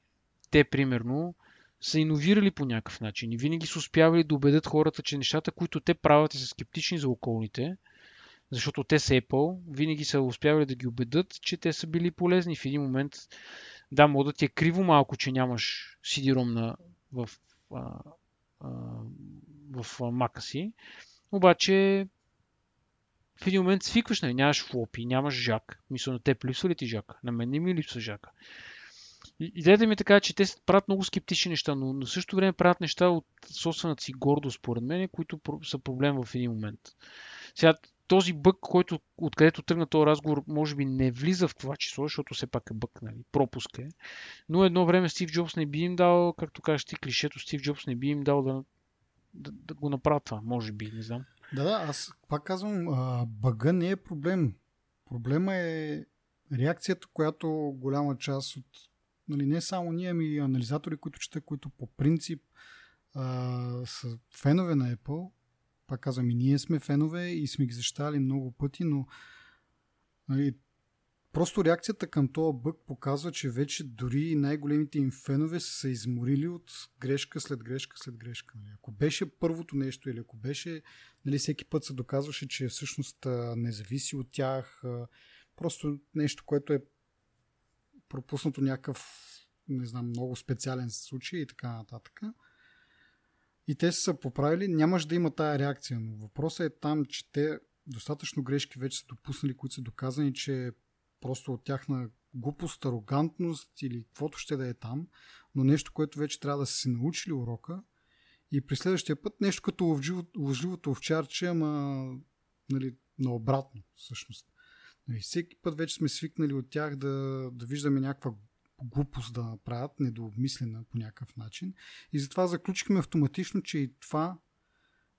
те примерно, са иновирали по някакъв начин и винаги са успявали да убедят хората, че нещата, които те правят и са скептични за околните, защото те са Apple, винаги са успявали да ги убедят, че те са били полезни. В един момент, да, мога да ти е криво малко, че нямаш CD-ROM на, в, а, а, в мака си, обаче в един момент свикваш, нали, нямаш флопи, нямаш жак. Мисля, на теб липсва ли ти жак? На мен не ми липсва жака. Идеята ми е така, че те правят много скептични неща, но на същото време правят неща от собствената си гордост, според мен, които са проблем в един момент. Сега, този бък, който, откъдето тръгна този разговор, може би не влиза в това число, защото все пак е бък, нали, пропуск е. Но едно време Стив Джобс не би им дал, както кажеш ти клишето, Стив Джобс не би им дал да, да, да го направят това, може би, не знам. Да, да, аз пак казвам, бъга не е проблем. Проблема е реакцията, която голяма част от, нали, не само ние, ами и анализатори, които чета, които по принцип а, са фенове на Apple. Пак казвам, и ние сме фенове и сме ги защитали много пъти, но нали, Просто реакцията към този бък показва, че вече дори най-големите им фенове са се изморили от грешка след грешка след грешка. Нали. Ако беше първото нещо или ако беше, нали, всеки път се доказваше, че всъщност не зависи от тях, просто нещо, което е пропуснато някакъв, не знам, много специален случай и така нататък. И те са поправили, нямаш да има тая реакция, но въпросът е там, че те достатъчно грешки вече са допуснали, които са доказани, че просто от тяхна глупост, арогантност или каквото ще да е там, но нещо, което вече трябва да са се научили урока и при следващия път нещо като лъжливото овчарче, ама нали, наобратно всъщност. Нали, всеки път вече сме свикнали от тях да, да виждаме някаква глупост да направят, недообмислена по някакъв начин. И затова заключихме автоматично, че и това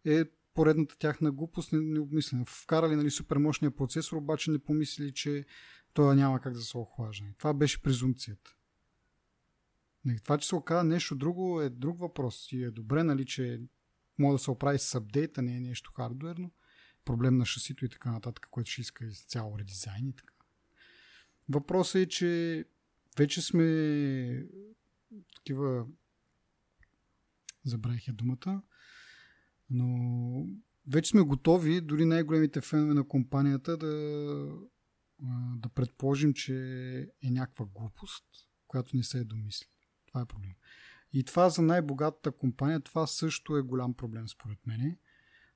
е поредната тяхна глупост необмислена. Вкарали нали, супермощния процесор, обаче не помислили, че той няма как да се охлажда. Това беше презумцията. Това, че се оказа нещо друго е друг въпрос. И е добре, нали, че може да се оправи с апдейт, а не е нещо хардуерно. Проблем на шасито и така нататък, което ще иска изцяло редизайн и така. Въпросът е, че вече сме такива забравих я думата, но вече сме готови, дори най-големите фенове на компанията, да, да предположим, че е някаква глупост, която не се е домисли. Това е проблем. И това за най-богатата компания, това също е голям проблем според мен.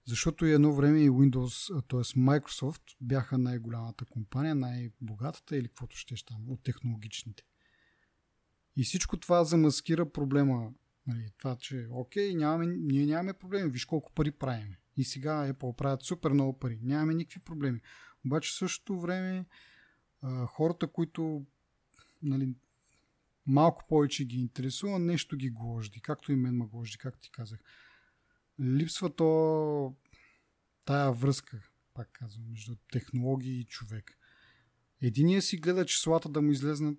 Защото едно време и Windows, т.е. Microsoft бяха най-голямата компания, най-богатата или каквото ще там, от технологичните. И всичко това замаскира проблема. Нали, това, че окей, нямаме, ние нямаме проблеми, виж колко пари правим. И сега Apple правят супер много пари. Нямаме никакви проблеми. Обаче в същото време хората, които нали, малко повече ги интересува, нещо ги гложди, както и мен ме гложди, както ти казах. Липсва то тая връзка, пак казвам, между технологии и човек. Единия си гледа числата да му излезнат,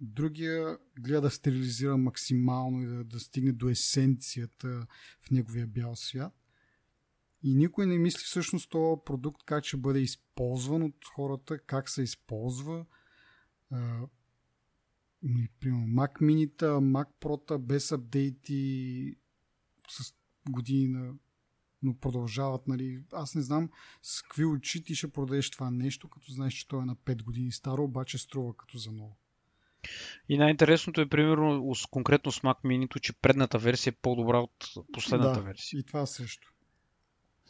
другия гледа да стерилизира максимално и да, да стигне до есенцията в неговия бял свят. И никой не мисли всъщност този продукт как ще бъде използван от хората, как се използва. Примерно Mac mini Mac Pro без апдейти с години на но продължават, нали, аз не знам с какви очи ти ще продадеш това нещо, като знаеш, че то е на 5 години старо, обаче струва като за ново. И най-интересното е, примерно, конкретно с Mac Mini, че предната версия е по-добра от последната да, версия. и това също.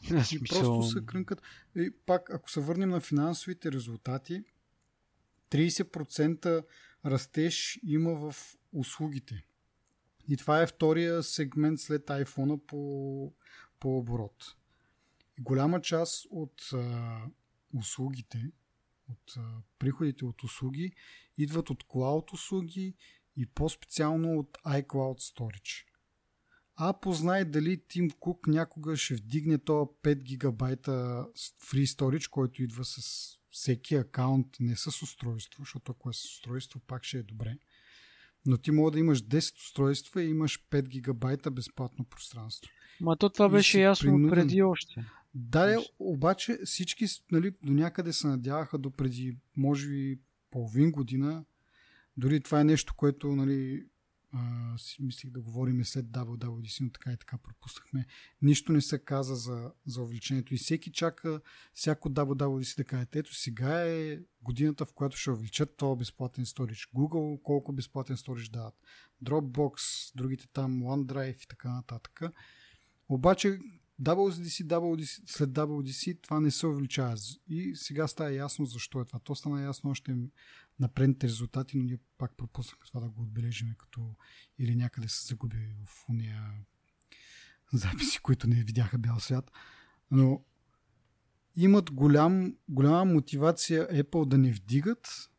Просто се крънкат. И пак, ако се върнем на финансовите резултати, 30% растеж има в услугите. И това е втория сегмент след iPhone по, по оборот. И голяма част от а, услугите, от а, приходите от услуги, идват от Cloud услуги и по-специално от iCloud Storage. А познай дали Тим Кук някога ще вдигне този 5 гигабайта free storage, който идва с всеки акаунт, не с устройство, защото ако е с устройство, пак ще е добре. Но ти мога да имаш 10 устройства и имаш 5 гигабайта безплатно пространство. Ма то това и беше ясно принуден... преди още. Да, обаче всички нали, до някъде се надяваха до преди, може би, половин година. Дори това е нещо, което нали, си мислих да говорим след WWDC, но така и така пропуснахме. Нищо не се каза за, за увеличението и всеки чака всяко WWDC да каже, ето сега е годината, в която ще увеличат това безплатен сторич. Google колко безплатен сторич дават. Dropbox, другите там, OneDrive и така нататък. Обаче WDC, WDC, след WDC това не се увеличава. И сега става ясно защо е това. То стана ясно още на предните резултати, но ние пак пропуснахме това да го отбележим като или някъде се загуби в уния записи, които не видяха бял свят. Но имат голям, голяма мотивация Apple да не вдигат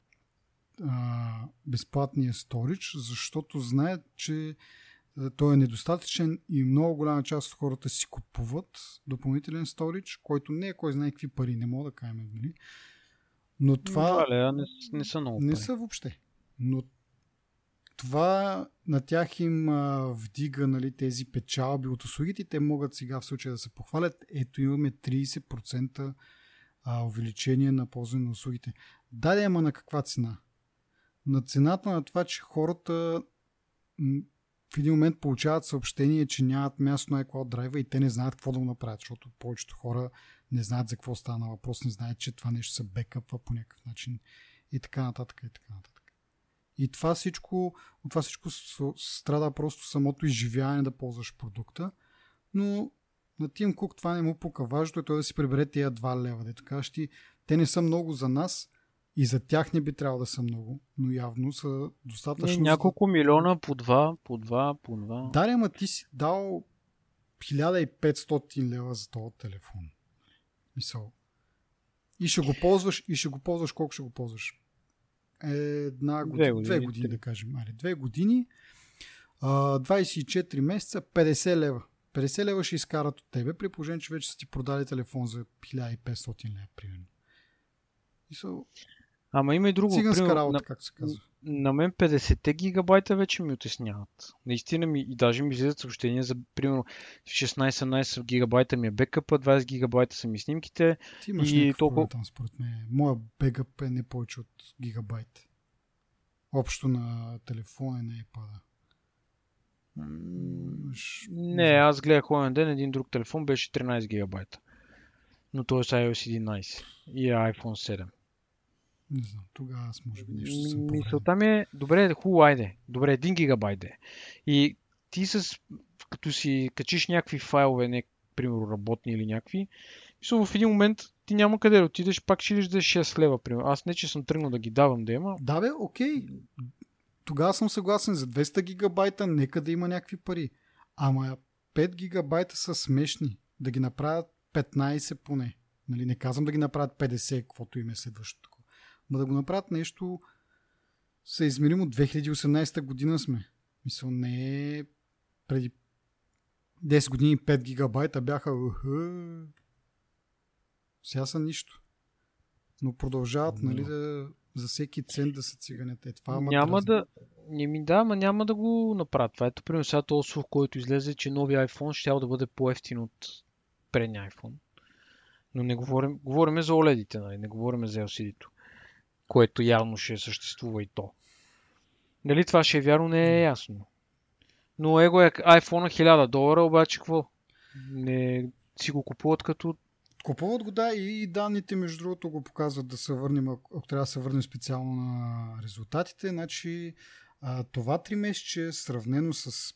а, безплатния сторич, защото знаят, че той е недостатъчен и много голяма част от хората си купуват допълнителен сторич, който не е кой знае какви пари, не мога да кажем, нали? Но това... Валя, не, не са много Не пари. са въобще. Но това на тях им а, вдига нали, тези печалби от услугите. Те могат сега в случая да се похвалят. Ето имаме 30% а, увеличение на ползване на услугите. Да, ама на каква цена? На цената на това, че хората в един момент получават съобщение, че нямат място на iCloud Drive и те не знаят какво да го направят, защото повечето хора не знаят за какво стана въпрос, не знаят, че това нещо се бекъпва по някакъв начин и така нататък и така нататък. И това всичко, от това всичко страда просто самото изживяване да ползваш продукта, но на Тим Кук това не му пука. Важното е той да си прибере тези 2 лева. Дето кажеш ти, те не са много за нас, и за тях не би трябвало да са много, но явно са достатъчно. Не, няколко милиона по два, по два, по два. Да, ама ти си дал 1500 лева за този телефон. Мисъл. И ще го ползваш, и ще го ползваш колко ще го ползваш? Една година, две години, две години да кажем. Али, две години, 24 месеца, 50 лева. 50 лева ще изкарат от тебе, при положение, че вече са ти продали телефон за 1500 лева, примерно. И са... Ама има и друго. Циганска Пример, работа, на, как се казва. На мен 50 гигабайта вече ми отесняват. Наистина ми, и даже ми излизат съобщения за, примерно, 16-17 гигабайта ми е бекъпа, 20 гигабайта са ми снимките. Ти имаш и толкова... там, според мен. Моя бекъп е не повече от гигабайт. Общо на телефона и на iPad. Не, аз гледах онен ден, един друг телефон беше 13 гигабайта. но той е с iOS 11 и е iPhone 7. Не знам, тогава аз може би нещо съм Мисълта ми е, добре, хубаво, айде. Добре, 1 гигабайт е. И ти с, като си качиш някакви файлове, не, примерно работни или някакви, мисля, в един момент ти няма къде да отидеш, пак ще да 6 лева, примерно. Аз не, че съм тръгнал да ги давам да има. Да, бе, окей. Тогава съм съгласен за 200 гигабайта, нека да има някакви пари. Ама 5 гигабайта са смешни. Да ги направят 15 поне. Нали, не казвам да ги направят 50, каквото им е следващото. Ма да го направят нещо съизмеримо от 2018 година сме. Мисля, не е преди 10 години 5 гигабайта бяха сега са нищо. Но продължават, нали, да, за всеки цент да се циганят. Е, това няма да, не ми да, ама няма да го направят. Това ето, примерно, сега този слух, който излезе, че новия iPhone ще да бъде по-ефтин от предния iPhone. Но не говорим, говорим за OLED-ите, нали? не говорим за LCD-то, което явно ще съществува и то. Дали това ще е вярно, не е ясно. Но его е iPhone 1000 долара, обаче какво? Не си го купуват като Купуват го, да, и данните, между другото, го показват да се върнем, ако трябва да се върнем специално на резултатите. Значи, това три месече, сравнено с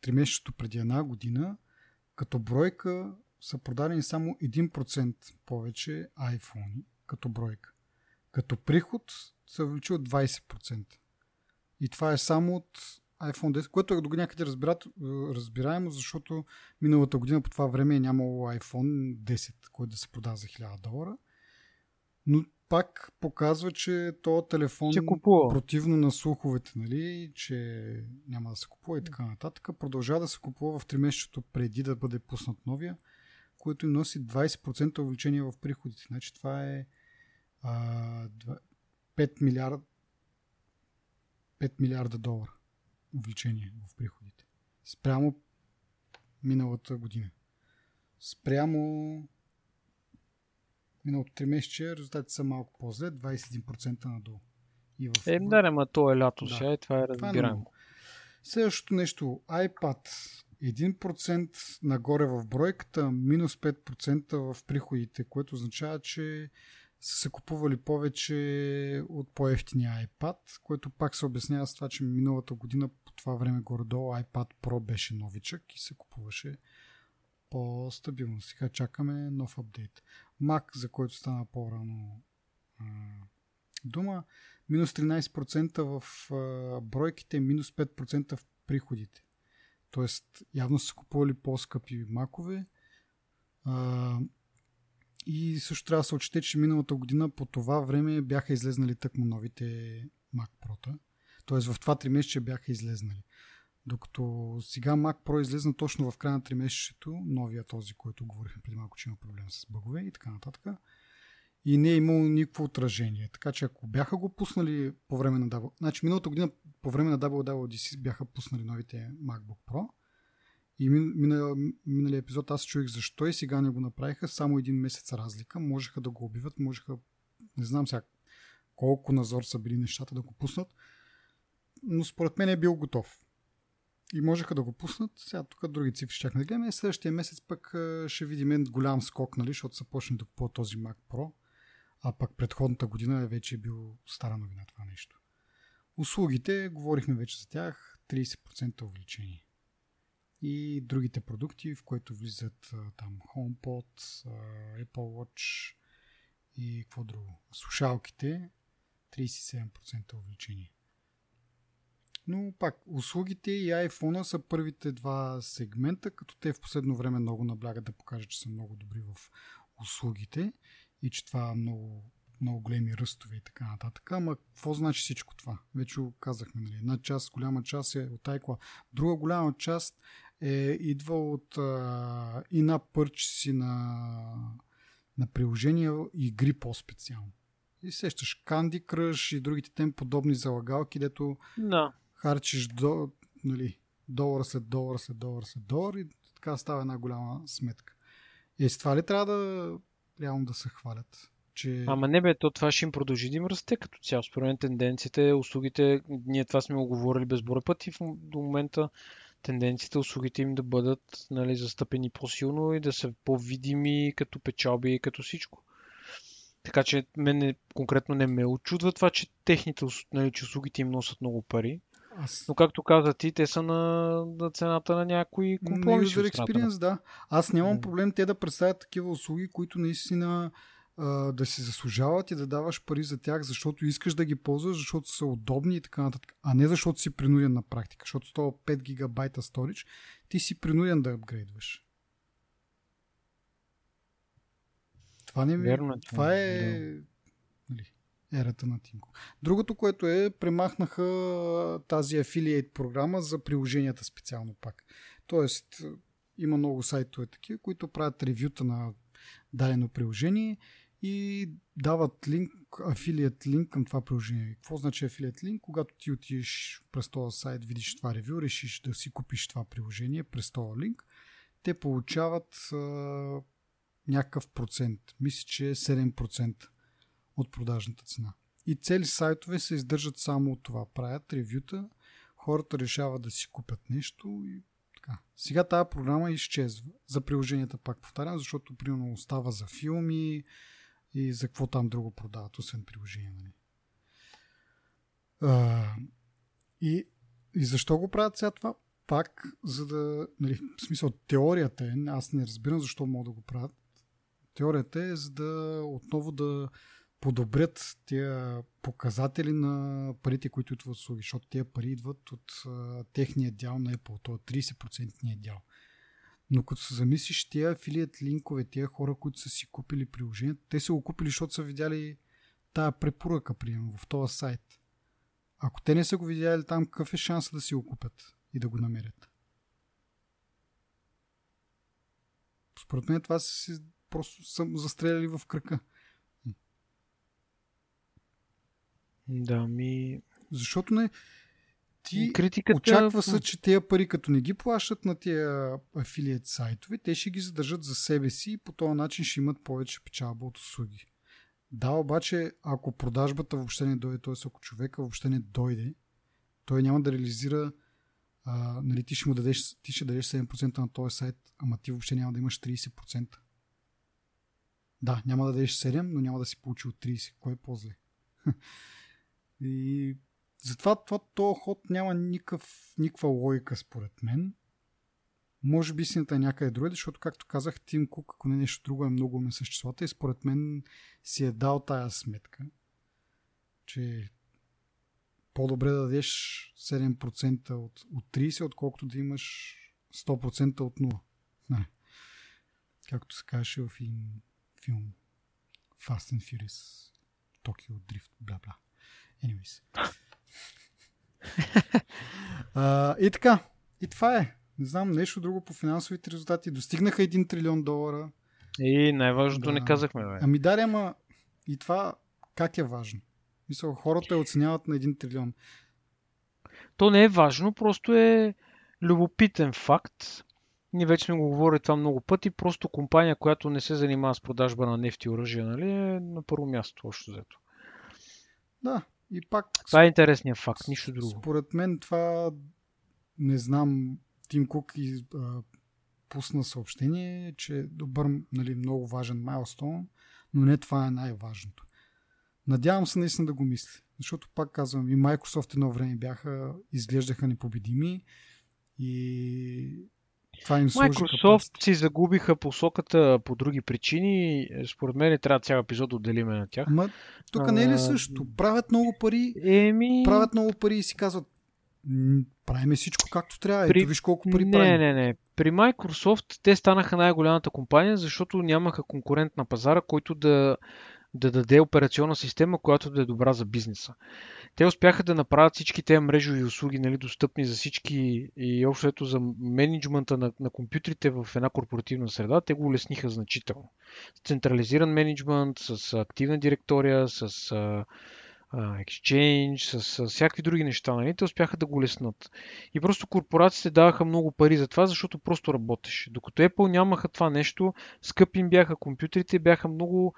три месечето преди една година, като бройка са продадени само 1% повече iPhone като бройка. Като приход се увеличи от 20%. И това е само от iPhone 10, което е до някъде разбират, разбираемо, защото миналата година по това време е нямало iPhone 10, който да се продава за 1000 долара. Но пак показва, че то телефон че купува. противно на слуховете, нали, че няма да се купува и така нататък, продължава да се купува в 3 месечето преди да бъде пуснат новия, което им носи 20% увеличение в приходите. Значи това е а, 5 милиарда 5 милиарда долара увеличение в приходите. Спрямо миналата година. Спрямо миналото 3 месече резултатите са малко по-зле, 21% надолу. И в... Е, да, ма то е лято да. сега и това е, е разбираемо. Е Следващото нещо, iPad 1% нагоре в бройката, минус 5% в приходите, което означава, че са се купували повече от по-ефтиния iPad, което пак се обяснява с това, че миналата година по това време горе-долу iPad Pro беше новичък и се купуваше по-стабилно. Сега чакаме нов апдейт. Mac, за който стана по-рано дума, минус 13% в бройките, минус 5% в приходите. Тоест, явно са купували по-скъпи макове. И също трябва да се отчете, че миналата година по това време бяха излезнали тъкмо новите Mac Pro. Тоест в това 3 месече бяха излезнали. Докато сега Mac Pro излезна точно в края на 3 месечето, новия този, който говорихме преди малко, че има проблем с бъгове и така нататък. И не е имало никакво отражение. Така че ако бяха го пуснали по време на WWDC, значи миналата година по време на WWDC бяха пуснали новите MacBook Pro, и мина, миналия епизод аз чуих защо и сега не го направиха. Само един месец разлика. Можеха да го убиват, можеха, не знам сега колко назор са били нещата да го пуснат. Но според мен е бил готов. И можеха да го пуснат. Сега тук други цифри ще да гледаме. Следващия месец пък ще видим голям скок, нали, защото са почнали да купуват този Mac Pro. А пък предходната година е вече бил стара новина това нещо. Услугите, говорихме вече за тях, 30% увеличение и другите продукти, в които влизат там HomePod, Apple Watch и какво друго. Слушалките 37% увеличение. Но пак, услугите и iPhone са първите два сегмента, като те в последно време много наблягат да покажат, че са много добри в услугите и че това много, много големи ръстове и така нататък. Ама какво значи всичко това? Вече казахме, нали? Една част, голяма част е от iCloud. Друга голяма част е идва от а, и на пърчи на, на приложения игри по-специално. И сещаш Candy Crush и другите тем подобни залагалки, дето да. харчиш до, нали, долар след долар след долар след долар и така става една голяма сметка. И с това ли трябва да реално да се хвалят? Че... Ама не бе, то това ще им продължи да им расте като цяло. Според мен тенденцията е услугите, ние това сме го говорили безборен път и в, до момента тенденцията услугите им да бъдат нали, застъпени по-силно и да са по-видими като печалби и като всичко. Така че мен конкретно не ме очудва това, че техните нали, че услугите им носят много пари. Аз... Но както каза ти, те са на, на цената на някои компромиси. User experience, да. Аз нямам проблем те да представят такива услуги, които наистина а, да си заслужават и да даваш пари за тях, защото искаш да ги ползваш, защото са удобни и така нататък. А не защото си принуден на практика. Защото с това 5 гигабайта сторич, ти си принуден да апгрейдваш. Това, не ми... Верно, е това е да. нали, ерата на Тинко. Другото, което е, премахнаха тази афилиейт програма за приложенията специално пак. Тоест, има много сайтове такива, които правят ревюта на дадено приложение и дават линк, афилият линк към това приложение. Какво значи афилият линк? Когато ти отидеш през този сайт, видиш това ревю, решиш да си купиш това приложение през този линк, те получават а, някакъв процент. Мисля, че е 7% от продажната цена. И цели сайтове се издържат само от това. Правят ревюта, хората решават да си купят нещо и така. Сега тази програма изчезва. За приложенията пак повтарям, защото примерно остава за филми и за какво там друго продават, освен приложения. Нали? А, и, и защо го правят сега това? Пак, за да, нали, в смисъл, теорията е, аз не разбирам защо могат да го правят. Теорията е, за да отново да подобрят тия показатели на парите, които идват от услуги, защото тия пари идват от а, техния дял на Apple, то е 30% дял. Но като се замислиш, тия афилият линкове, тия хора, които са си купили приложението, те са го купили, защото са видяли тая препоръка, прием в този сайт. Ако те не са го видяли там, какъв е шанс да си го купят и да го намерят? Според мен това си просто са застреляли в кръка. Да, ми... Защото не... Ти Критиката... очаква се, че тези пари, като не ги плащат на тия афилиет сайтове, те ще ги задържат за себе си и по този начин ще имат повече печалба от услуги. Да, обаче, ако продажбата въобще не дойде, т.е. ако човека въобще не дойде, той няма да реализира а, нали, ти ще му дадеш, ти ще дадеш 7% на този сайт, ама ти въобще няма да имаш 30%. Да, няма да дадеш 7, но няма да си получи от 30. Кой е по-зле? И затова това, този ход няма никакъв, никаква логика според мен. Може би истината е някъде друга, защото, както казах, Тим Кук, ако не нещо друго, е много умен с числата и според мен си е дал тая сметка, че по-добре да дадеш 7% от, от 30, отколкото да имаш 100% от 0. Не. Както се казваше в един филм Fast and Furious, Tokyo Drift, бла бла. Anyways. А, и така. И това е. Не знам, нещо друго по финансовите резултати. Достигнаха 1 трилион долара. И най-важното да. не казахме, бе. Ами да, ама и това как е важно? Мисля, хората я оценяват на 1 трилион. То не е важно, просто е любопитен факт. Ние вече сме го говорили това много пъти. Просто компания, която не се занимава с продажба на нефти и оръжия, нали, е на първо място, още взето. Да, и пак... Това е интересният факт, нищо друго. Според мен това, не знам, Тим Кук и, а, пусна съобщение, че е добър, нали, много важен майлстон, но не това е най-важното. Надявам се наистина да го мисли, защото пак казвам, и Microsoft едно време бяха, изглеждаха непобедими и това им Microsoft си загубиха посоката по други причини. Според мен трябва цял епизод да отделиме на тях. Ама тук не е ли също? Правят много пари, Еми... правят много пари и си казват правиме всичко както трябва. При... Ето виж колко пари не, правим. Не, не, не. При Microsoft те станаха най-голямата компания, защото нямаха конкурент на пазара, който да, да даде операционна система, която да е добра за бизнеса те успяха да направят всички тези мрежови услуги нали, достъпни за всички и общо за менеджмента на, на компютрите в една корпоративна среда, те го улесниха значително. С централизиран менеджмент, с активна директория, с uh, Exchange, с, с всякакви други неща. Нали? Те успяха да го леснат. И просто корпорациите даваха много пари за това, защото просто работеше. Докато Apple нямаха това нещо, скъпи им бяха компютрите, бяха много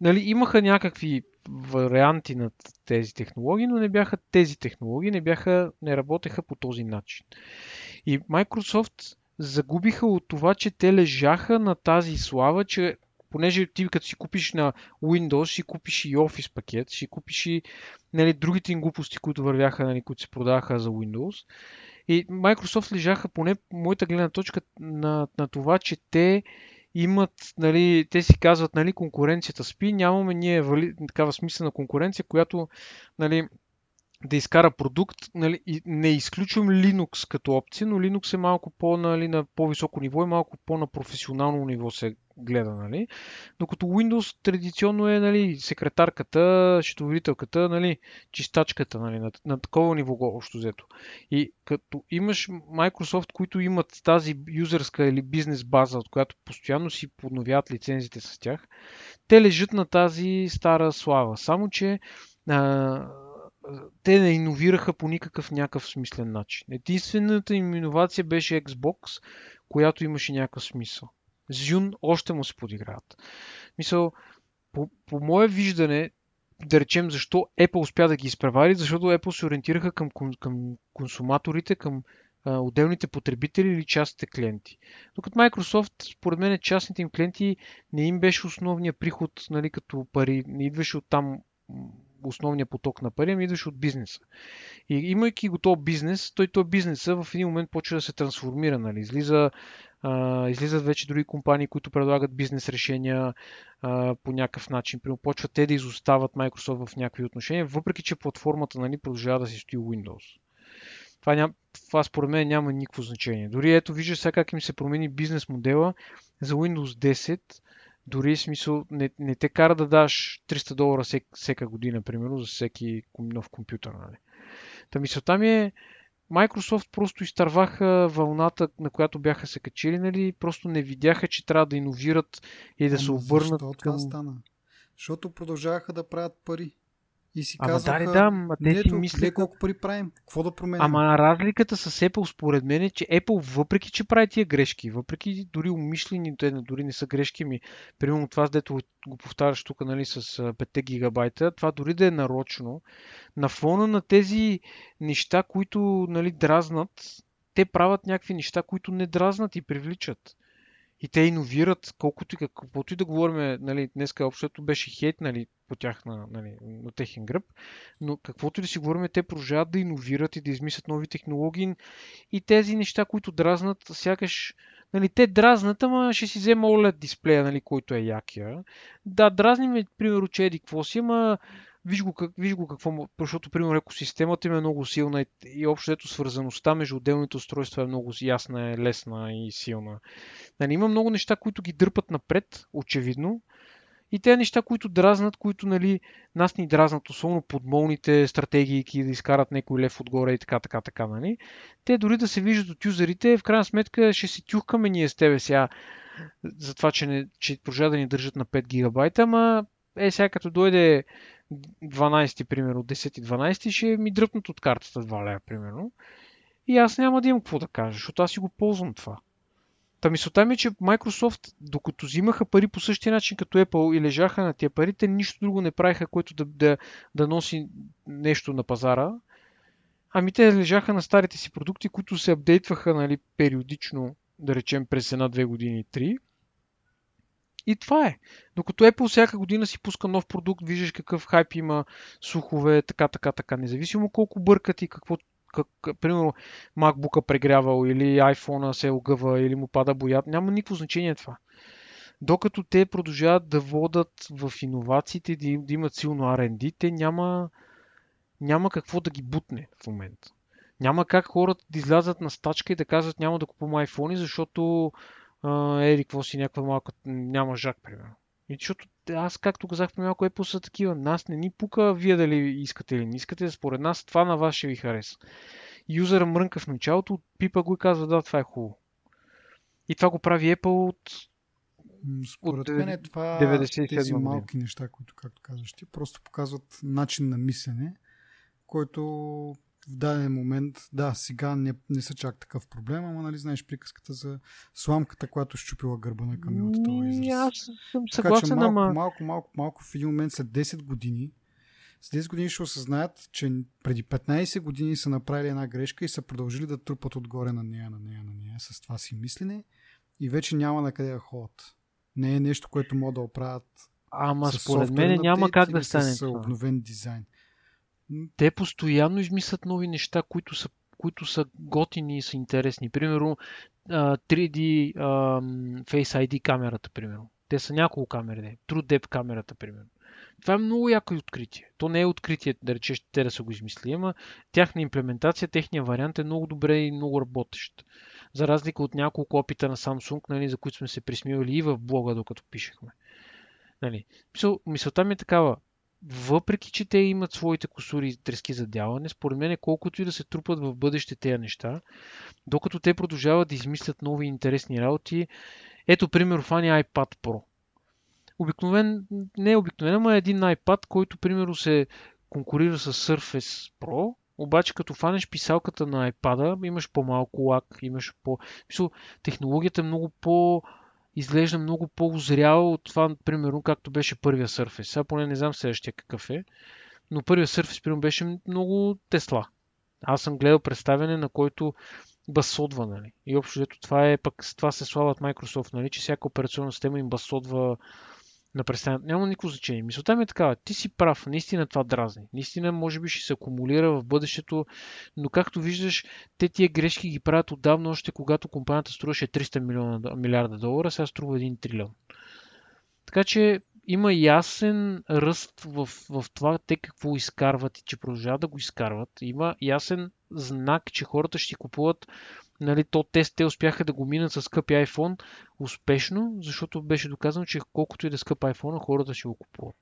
нали, имаха някакви варианти на тези технологии, но не бяха тези технологии, не, бяха, не работеха по този начин. И Microsoft загубиха от това, че те лежаха на тази слава, че понеже ти като си купиш на Windows, си купиш и Office пакет, си купиш и нали, другите им глупости, които вървяха, нали, които се продаваха за Windows. И Microsoft лежаха, поне моята гледна точка, на, на това, че те имат, нали, те си казват, нали, конкуренцията спи, нямаме ние вали, такава смислена конкуренция, която, нали, да изкара продукт. Нали, не изключвам Linux като опция, но Linux е малко по, нали, на по-високо ниво и малко по-на професионално ниво се гледа. Нали. Докато Windows традиционно е нали, секретарката, счетоводителката, нали, чистачката нали, на, на такова ниво общо взето. И като имаш Microsoft, които имат тази юзерска или бизнес база, от която постоянно си подновяват лицензите с тях, те лежат на тази стара слава. Само, че а, те не иновираха по никакъв някакъв смислен начин. Единствената им иновация беше Xbox, която имаше някакъв смисъл. Зюн още му се подиграват. Мисъл, по, по мое виждане, да речем защо Apple успя да ги изпревари, защото Apple се ориентираха към, към консуматорите, към а, отделните потребители или частните клиенти. Докато Microsoft, според мен, частните им клиенти не им беше основния приход, нали, като пари, не идваше от там основния поток на пари, ами идваше от бизнеса. И имайки го бизнес, той този бизнеса в един момент почва да се трансформира. Нали? Излиза, излизат вече други компании, които предлагат бизнес решения а, по някакъв начин. Примерно почват те да изостават Microsoft в някакви отношения, въпреки че платформата нали, продължава да си стои Windows. Това, ням, това според мен няма никакво значение. Дори ето виждаш сега как им се промени бизнес модела за Windows 10 дори смисъл не, не те кара да даш 300 долара всек, всека година, примерно, за всеки нов компютър. Нали. Та мисълта ми е, Microsoft просто изтърваха вълната, на която бяха се качили, нали, просто не видяха, че трябва да иновират и да Ама се обърнат защо към... това стана? Защото продължаваха да правят пари. И си Ама казаха, да, да, ма те си мислят... колко пари правим, какво да променим? Ама разликата с Apple според мен е, че Apple въпреки, че прави тия грешки, въпреки дори умишлени, те дори не са грешки ми, примерно това, дето го повтаряш тук нали, с 5 гигабайта, това дори да е нарочно, на фона на тези неща, които нали, дразнат, те правят някакви неща, които не дразнат и привличат и те иновират, колкото и каквото и да говорим, нали, днеска общото беше хейт нали, по тях на, нали, на техен гръб, но каквото и да си говорим, те продължават да иновират и да измислят нови технологии и тези неща, които дразнат, сякаш Нали, те дразнат, ама ще си взема OLED дисплея, нали, който е якия. Да, дразним, примерно, че еди какво си, ама виж го, как, виж го какво, защото, примерно, екосистемата им е много силна и, и общо ето свързаността между отделните устройства е много ясна, е лесна и силна. Нали, има много неща, които ги дърпат напред, очевидно, и те неща, които дразнат, които нали, нас ни дразнат, особено подмолните стратегии, да изкарат някой лев отгоре и така, така, така. Нали. Те дори да се виждат от юзерите, в крайна сметка ще си тюхкаме ние с тебе сега за това, че, не, че да ни държат на 5 гигабайта, ама е сега като дойде 12, примерно, 10-12, ще ми дръпнат от картата 2 лея, примерно. И аз няма да имам какво да кажа, защото аз си го ползвам това. Та мисълта ми е, че Microsoft, докато взимаха пари по същия начин като Apple и лежаха на тия пари, те нищо друго не правиха, което да, да, да носи нещо на пазара. Ами те лежаха на старите си продукти, които се апдейтваха нали, периодично, да речем през една-две години, три. И това е. Докато Apple всяка година си пуска нов продукт, виждаш какъв хайп има, слухове, така, така, така, независимо колко бъркат и какво, как, примерно MacBook прегрявал или iPhone се огъва или му пада боят, няма никакво значение това. Докато те продължават да водат в иновациите, да, да имат силно R&D, те няма, няма какво да ги бутне в момента. Няма как хората да излязат на стачка и да казват няма да купувам iPhone, защото ери, какво си някаква малка, няма жак, примерно. И защото аз, както казах при малко, Apple са такива. Нас не ни пука вие дали искате или не искате. Според нас това на вас ще ви хареса. Юзера мрънка в началото, пипа го и казва, да, това е хубаво. И това го прави Apple от според от мен е това 97 тези малки неща, които, както казваш ти, просто показват начин на мислене, който в даден момент, да, сега не, не са чак такъв проблем, ама нали знаеш приказката за сламката, която щупила гърба на камилата. Аз съм съгласен, така, че малко, ама... малко, малко, малко в един момент след 10 години След 10 години ще осъзнаят, че преди 15 години са направили една грешка и са продължили да трупат отгоре на нея, на нея, на нея с това си мислене и вече няма на къде да ходят. Не е нещо, което могат да оправят Ама според мен няма как да стане с това. обновен дизайн. Те постоянно измислят нови неща, които са, които са готини и са интересни. Примерно 3D Face ID камерата, примерно. Те са няколко камери. True Depth камерата, примерно. Това е много яко откритие. То не е откритие, да речеш, те да са го измислили, ама тяхна имплементация, техния вариант е много добре и много работещ. За разлика от няколко опита на Samsung, нали, за които сме се присмивали и в блога, докато пишехме. Нали. Мисъл, мисълта ми е такава. Въпреки, че те имат своите косури и трески за дяване, според мен колкото и да се трупат в бъдеще тези неща, докато те продължават да измислят нови интересни работи, ето пример фани iPad Pro. Обикновен, не е обикновен, ама е един iPad, който примерно се конкурира с Surface Pro, обаче като фанеш писалката на iPad, имаш по-малко лак, имаш по... Мисъл, технологията е много по изглежда много по-озрял от това, примерно, както беше първия Surface. Сега поне не знам следващия какъв е, но първия Surface, примерно, беше много Тесла. Аз съм гледал представяне, на който басодва, нали? И общо това е, пък това се слават Microsoft, нали? Че всяка операционна система им басодва на представянето. Няма никакво значение. Мисълта ми е такава. Ти си прав. Наистина това дразни. Наистина може би ще се акумулира в бъдещето, но както виждаш, те тия грешки ги правят отдавна, още когато компанията струваше 300 милиона, милиарда долара, сега струва 1 трилион. Така че има ясен ръст в, в това те какво изкарват и че продължават да го изкарват. Има ясен знак, че хората ще купуват нали, то тест те успяха да го минат с скъпи iPhone успешно, защото беше доказано, че колкото и да е скъп iPhone, хората ще го купуват.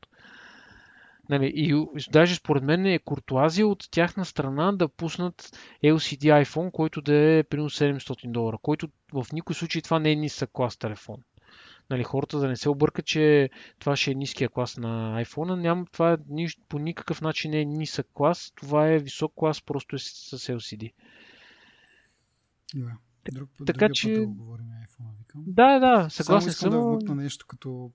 Нали, и даже според мен е куртуазия от тяхна страна да пуснат LCD iPhone, който да е примерно 700 долара, който в никой случай това не е нисък клас телефон. Нали, хората да не се объркат, че това ще е ниския клас на iPhone. Няма, това по никакъв начин не е нисък клас, това е висок клас, просто е с LCD. Да. Друг, така че... Път да говорим iPhone, викам. Да, да, съгласен съм. да вмъкна нещо като...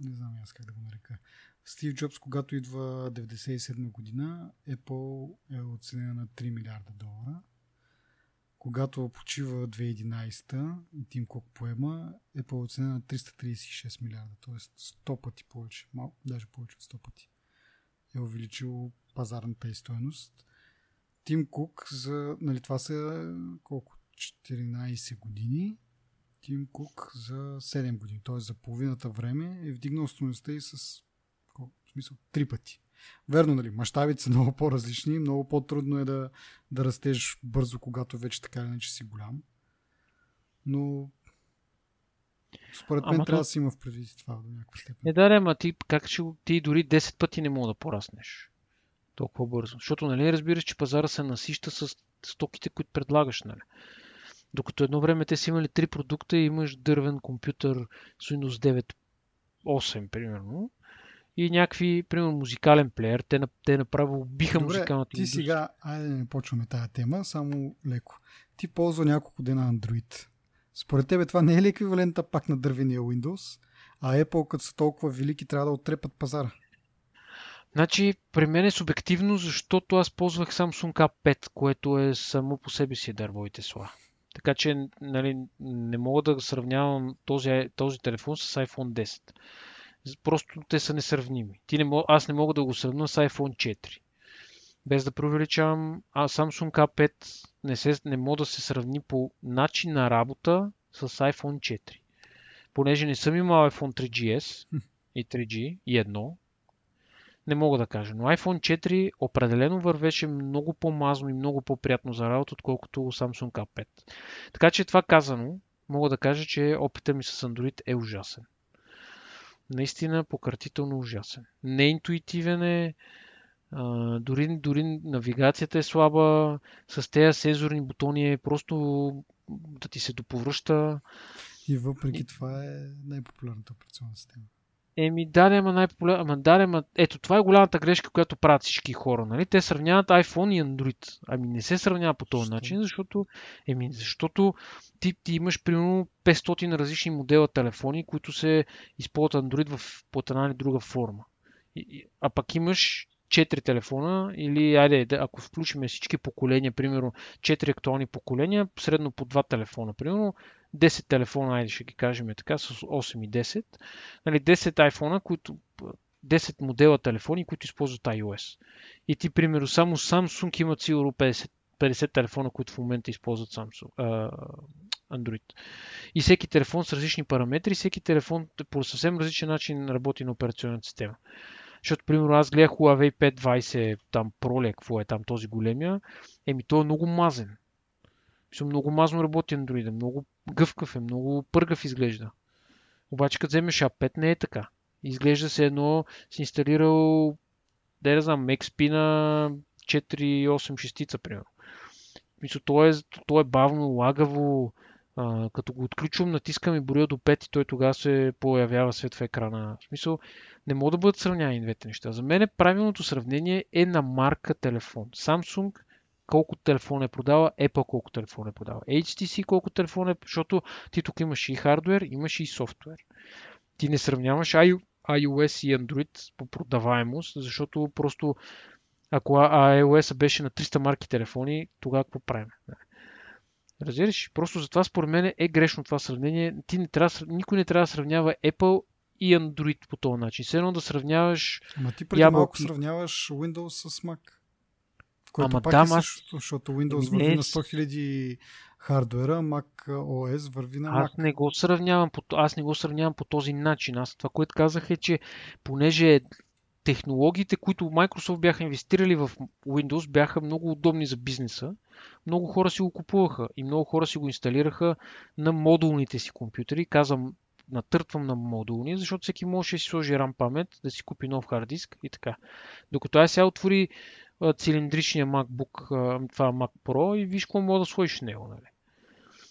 Не знам аз как да го нарека. Стив Джобс, когато идва 97 година, Apple е оценена на 3 милиарда долара. Когато почива 2011 и Тим Кок поема, Apple е оценена на 336 милиарда, т.е. 100 пъти повече, малко, даже повече от 100 пъти. Е увеличил пазарната и стоеност. Тим Кук за, нали, това са колко? 14 години. Тим Кук за 7 години, т.е. за половината време е вдигнал стоеността и с колко, в смисъл, 3 пъти. Верно, нали, мащабите са много по-различни, много по-трудно е да, да растеш бързо, когато вече така или иначе си голям. Но според мен ама трябва то... да си има в предвид това до някаква степен. Е, да, ама ти, как ще, ти дори 10 пъти не мога да пораснеш толкова бързо. Защото, нали, разбираш, че пазара се насища с стоките, които предлагаш, нали. Докато едно време те са имали три продукта и имаш дървен компютър с Windows 9 8, примерно, и някакви, примерно, музикален плеер. Те, те направо биха Добре, музикалната ти индустрия. сега, айде да не почваме тази тема, само леко. Ти ползва няколко дена Android. Според тебе това не е ли еквивалента пак на дървения Windows? А Apple, като са толкова велики, трябва да отрепат пазара. Значи, при мен е субективно, защото аз ползвах Samsung K5, което е само по себе си дърво и Тесла. Така че нали, не мога да сравнявам този, този телефон с iPhone 10. Просто те са несравними. Ти не мог, аз не мога да го сравня с iPhone 4. Без да преувеличавам, а Samsung K5 не, се, не мога да се сравни по начин на работа с iPhone 4. Понеже не съм имал iPhone 3GS и 3G и едно, не мога да кажа. Но iPhone 4 определено вървеше много по-мазно и много по-приятно за работа, отколкото Samsung K5. Така че това казано, мога да кажа, че опита ми с Android е ужасен. Наистина пократително ужасен. Неинтуитивен е, а, дори, дори навигацията е слаба, с тези сензорни бутони е просто да ти се доповръща. И въпреки това е най-популярната операционна система. Еми, да, ама най-популярно. Ама, да, ама, ето, това е голямата грешка, която правят всички хора. Нали? Те сравняват iPhone и Android. Ами не се сравнява по този начин, защото, еми, защото ти, ти имаш примерно 500 различни модела телефони, които се използват Android в, под една или друга форма. И, а пък имаш 4 телефона или айде, ако включим всички поколения, примерно 4 актуални поколения, средно по 2 телефона, примерно 10 телефона, айде ще ги кажем така, с 8 и 10, нали, 10 iPhone, които 10 модела телефони, които използват iOS. И ти, примерно, само Samsung имат сигурно 50, 50 телефона, които в момента използват Samsung, а, Android. И всеки телефон с различни параметри, всеки телефон по съвсем различен начин работи на операционната система. Защото, примерно, аз гледах Huawei 520, там Pro, какво е там този големия, еми той е много мазен. Мисля, много мазно работи Android, много гъвкав е, много пъргав изглежда. Обаче, като вземеш A5, не е така. Изглежда се едно си инсталирал, да я знам, XP на 4-8 шестица, примерно. Мисля, то е, то е бавно, лагаво. А, като го отключвам, натискам и броя до 5 и той тогава се появява свет в екрана. В смисъл, не могат да бъдат сравняни двете неща. За мен правилното сравнение е на марка телефон. Samsung колко телефон е продава, Apple колко телефон е продава, HTC колко телефон е, защото ти тук имаш и хардвер, имаш и софтуер. Ти не сравняваш iOS и Android по продаваемост, защото просто ако iOS беше на 300 марки телефони, тогава какво правим? Разбираш? Просто затова според мен е грешно това сравнение. Ти не трябва, никой не трябва да сравнява Apple и Android по този начин. Все едно да сравняваш. Ама ти преди ябълки... малко сравняваш Windows с Mac. Което Ама пак да, е същото, защото Windows върви на 100 000 хардуера, Mac OS върви на Mac. Аз не го сравнявам по, аз не го сравнявам по този начин. Аз това, което казах е, че понеже технологиите, които Microsoft бяха инвестирали в Windows, бяха много удобни за бизнеса. Много хора си го купуваха и много хора си го инсталираха на модулните си компютъри. Казвам, натъртвам на модулни, защото всеки може да си сложи RAM памет, да си купи нов хард диск и така. Докато аз сега отвори цилиндричния MacBook, това Mac Pro и виж какво мога да сложиш него. Нали?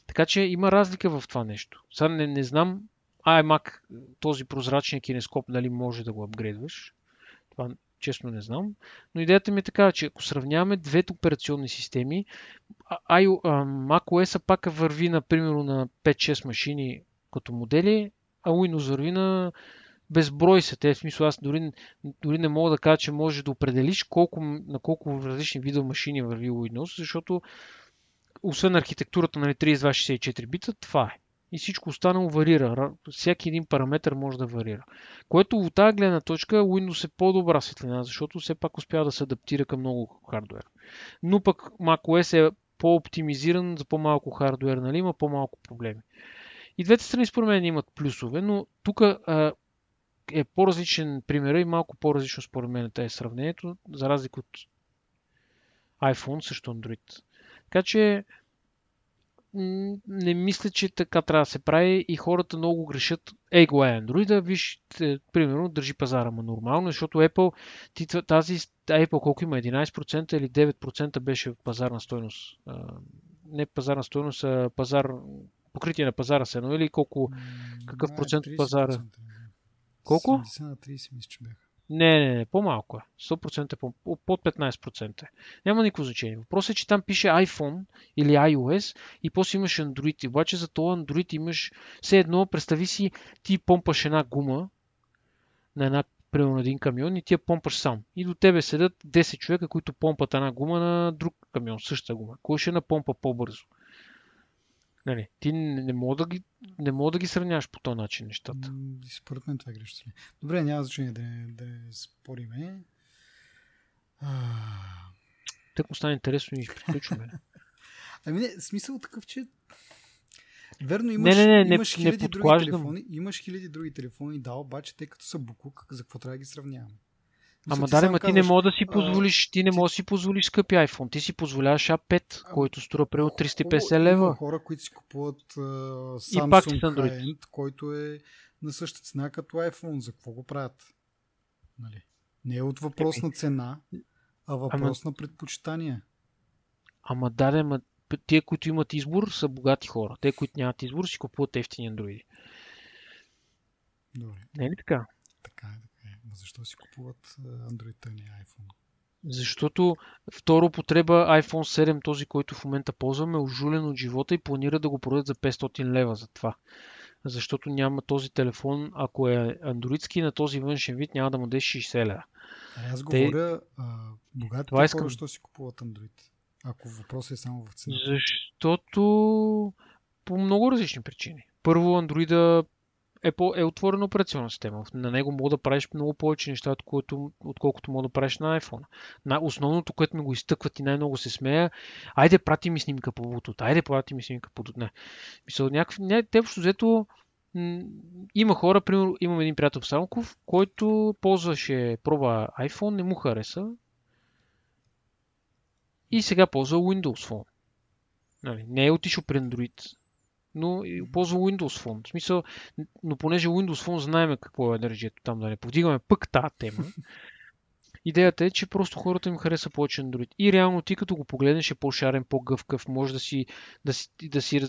Така че има разлика в това нещо. Сега не, не знам iMac, този прозрачния кинескоп, дали може да го апгрейдваш. Това честно не знам. Но идеята ми е така, че ако сравняваме двете операционни системи, macOS пак върви, например, на 5-6 машини като модели, а Windows върви на безброй са те. В смисъл, аз дори, дори не мога да кажа, че можеш да определиш колко, на колко различни вида машини върви Windows, защото освен архитектурата на нали, 3264 бита, това е. И всичко останало варира. Всеки един параметр може да варира. Което от тази гледна точка Windows е по-добра светлина, защото все пак успява да се адаптира към много хардвер. Но пък macOS е по-оптимизиран за по-малко хардвер, нали? има по-малко проблеми. И двете страни според мен имат плюсове, но тук е по-различен пример и малко по-различно според мен е сравнението, за разлика от iPhone също Android. Така че не мисля, че така трябва да се прави и хората много грешат. Ей, го е Android, виж, примерно, държи пазара му нормално, защото Apple, ти, тази Apple колко има, 11% или 9% беше пазарна стойност. Не пазарна стойност, а пазар, покритие на пазара се, или колко, какъв процент от пазара? Колко? 70 на 30 мисля, че бяха. Не, не, не, по-малко е. 100% е по- под 15% е. Няма никакво значение. Въпросът е, че там пише iPhone или iOS и после имаш Android. Обаче за това Android имаш все едно, представи си, ти помпаш една гума на една примерно един камион и ти я помпаш сам. И до тебе седят 10 човека, които помпат една гума на друг камион, същата гума. Кой ще напомпа по-бързо? Нали, ти не, не мога да ги, не мога да ги сравняваш по този начин нещата. Според мен това е грешно. Добре, няма значение да, да спориме. А... Так му стане интересно и приключваме. ами не, смисъл такъв, че Верно, имаш, не, не, не, имаш не, хиляди не други телефони, имаш хиляди други телефони, да, обаче те като са буклук, за какво трябва да ги сравняваме? Ама да, ма ти не мога да си позволиш, ти не можеш да си позволиш скъпи iPhone. Ти си позволяваш A5, а, който струва пред 350 лева. Има хора, които си купуват uh, Samsung и пак High-End, който е на същата цена като iPhone. За какво го правят? Нали? Не е от въпрос на цена, а въпрос ама... на предпочитание. Ама да, ма, тия, които имат избор, са богати хора. Те, които нямат избор, си купуват ефтини андроиди. Добре. Не е ли така? Защо си купуват Android, а не iPhone? Защото второ потреба iPhone 7, този, който в момента ползваме, е ожулен от живота и планира да го продадат за 500 лева за това. Защото няма този телефон, ако е андроидски, на този външен вид няма да му даде 60 лева. Аз говоря, а, богатите Това искам. хора, що си купуват Android? Ако въпросът е само в цена. Защото по много различни причини. Първо, Android е, по, е отворена операционна система. На него мога да правиш много повече неща, отколкото, отколкото мога да правиш на iPhone. На основното, което ми го изтъкват и най-много се смея, айде прати ми снимка по Bluetooth, айде прати ми снимка по Bluetooth. Не. Мисъл, някакъв, не, те общо взето има хора, примерно имам един приятел в Салков, който ползваше проба iPhone, не му хареса и сега ползва Windows Phone. Нали, не е отишъл при Android, но ползва Windows Phone. В смисъл, но понеже Windows Phone знаеме какво е държето там, да не повдигаме пък тази тема, идеята е, че просто хората им хареса повече Android. И реално ти като го погледнеш е по-шарен, по-гъвкав, може да си, да си, да си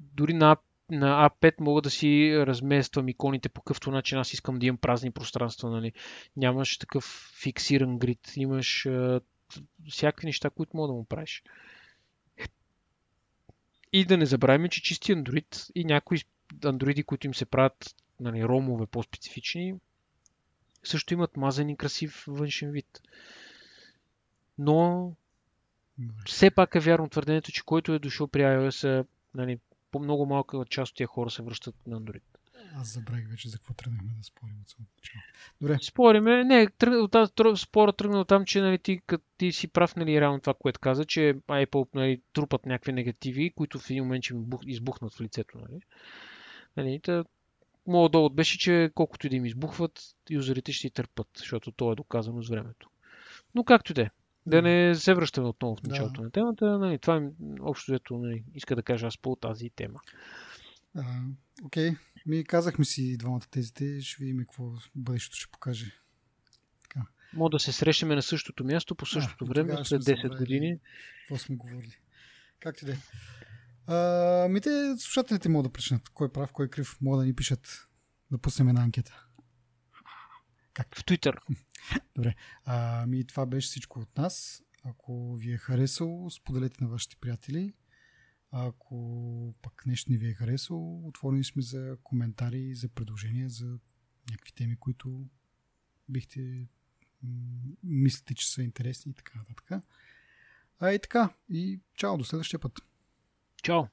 дори на, на A5 мога да си размествам иконите по какъвто начин аз искам да имам празни пространства, нали. Нямаш такъв фиксиран грид, имаш а, всякакви неща, които мога да му правиш. И да не забравяме, че чисти Android и някои андроиди, които им се правят нали, ромове по-специфични, също имат мазен и красив външен вид. Но все пак е вярно твърдението, че който е дошъл при iOS, нали, по много малка част от тия хора се връщат на Android. Аз забравих вече за какво тръгнахме да спорим от самото начало. Добре. Спориме, не, тръг, от тази спора тръгна от там, че нали, ти, кът, ти си прав, нали, реално това, което каза, че Apple нали, трупат някакви негативи, които в един момент ще избухнат в лицето. Нали. Нали, та, моят довод беше, че колкото и да им избухват, юзерите ще търпат, защото то е доказано с времето. Но както и да е. Да не се връщаме отново в началото да. на темата. Нали, това е общо взето нали, иска да кажа аз по тази тема. Окей, okay. Ми казахме си двамата тезите, ще видим какво бъдещето ще покаже. Така. Мога да се срещаме на същото място по същото а, време след 10 забрали, години. Какво сме говорили? Как ти да е? Ми те слушателите могат да причинат кой е прав, кой е крив. Могат да ни пишат да пуснем една анкета. Как? В Twitter. Добре. А, ми това беше всичко от нас. Ако ви е харесало, споделете на вашите приятели. Ако пък нещо не ви е харесало, отворени сме за коментари, за предложения, за някакви теми, които бихте мислите, че са интересни и така нататък. А и така. И чао, до следващия път. Чао.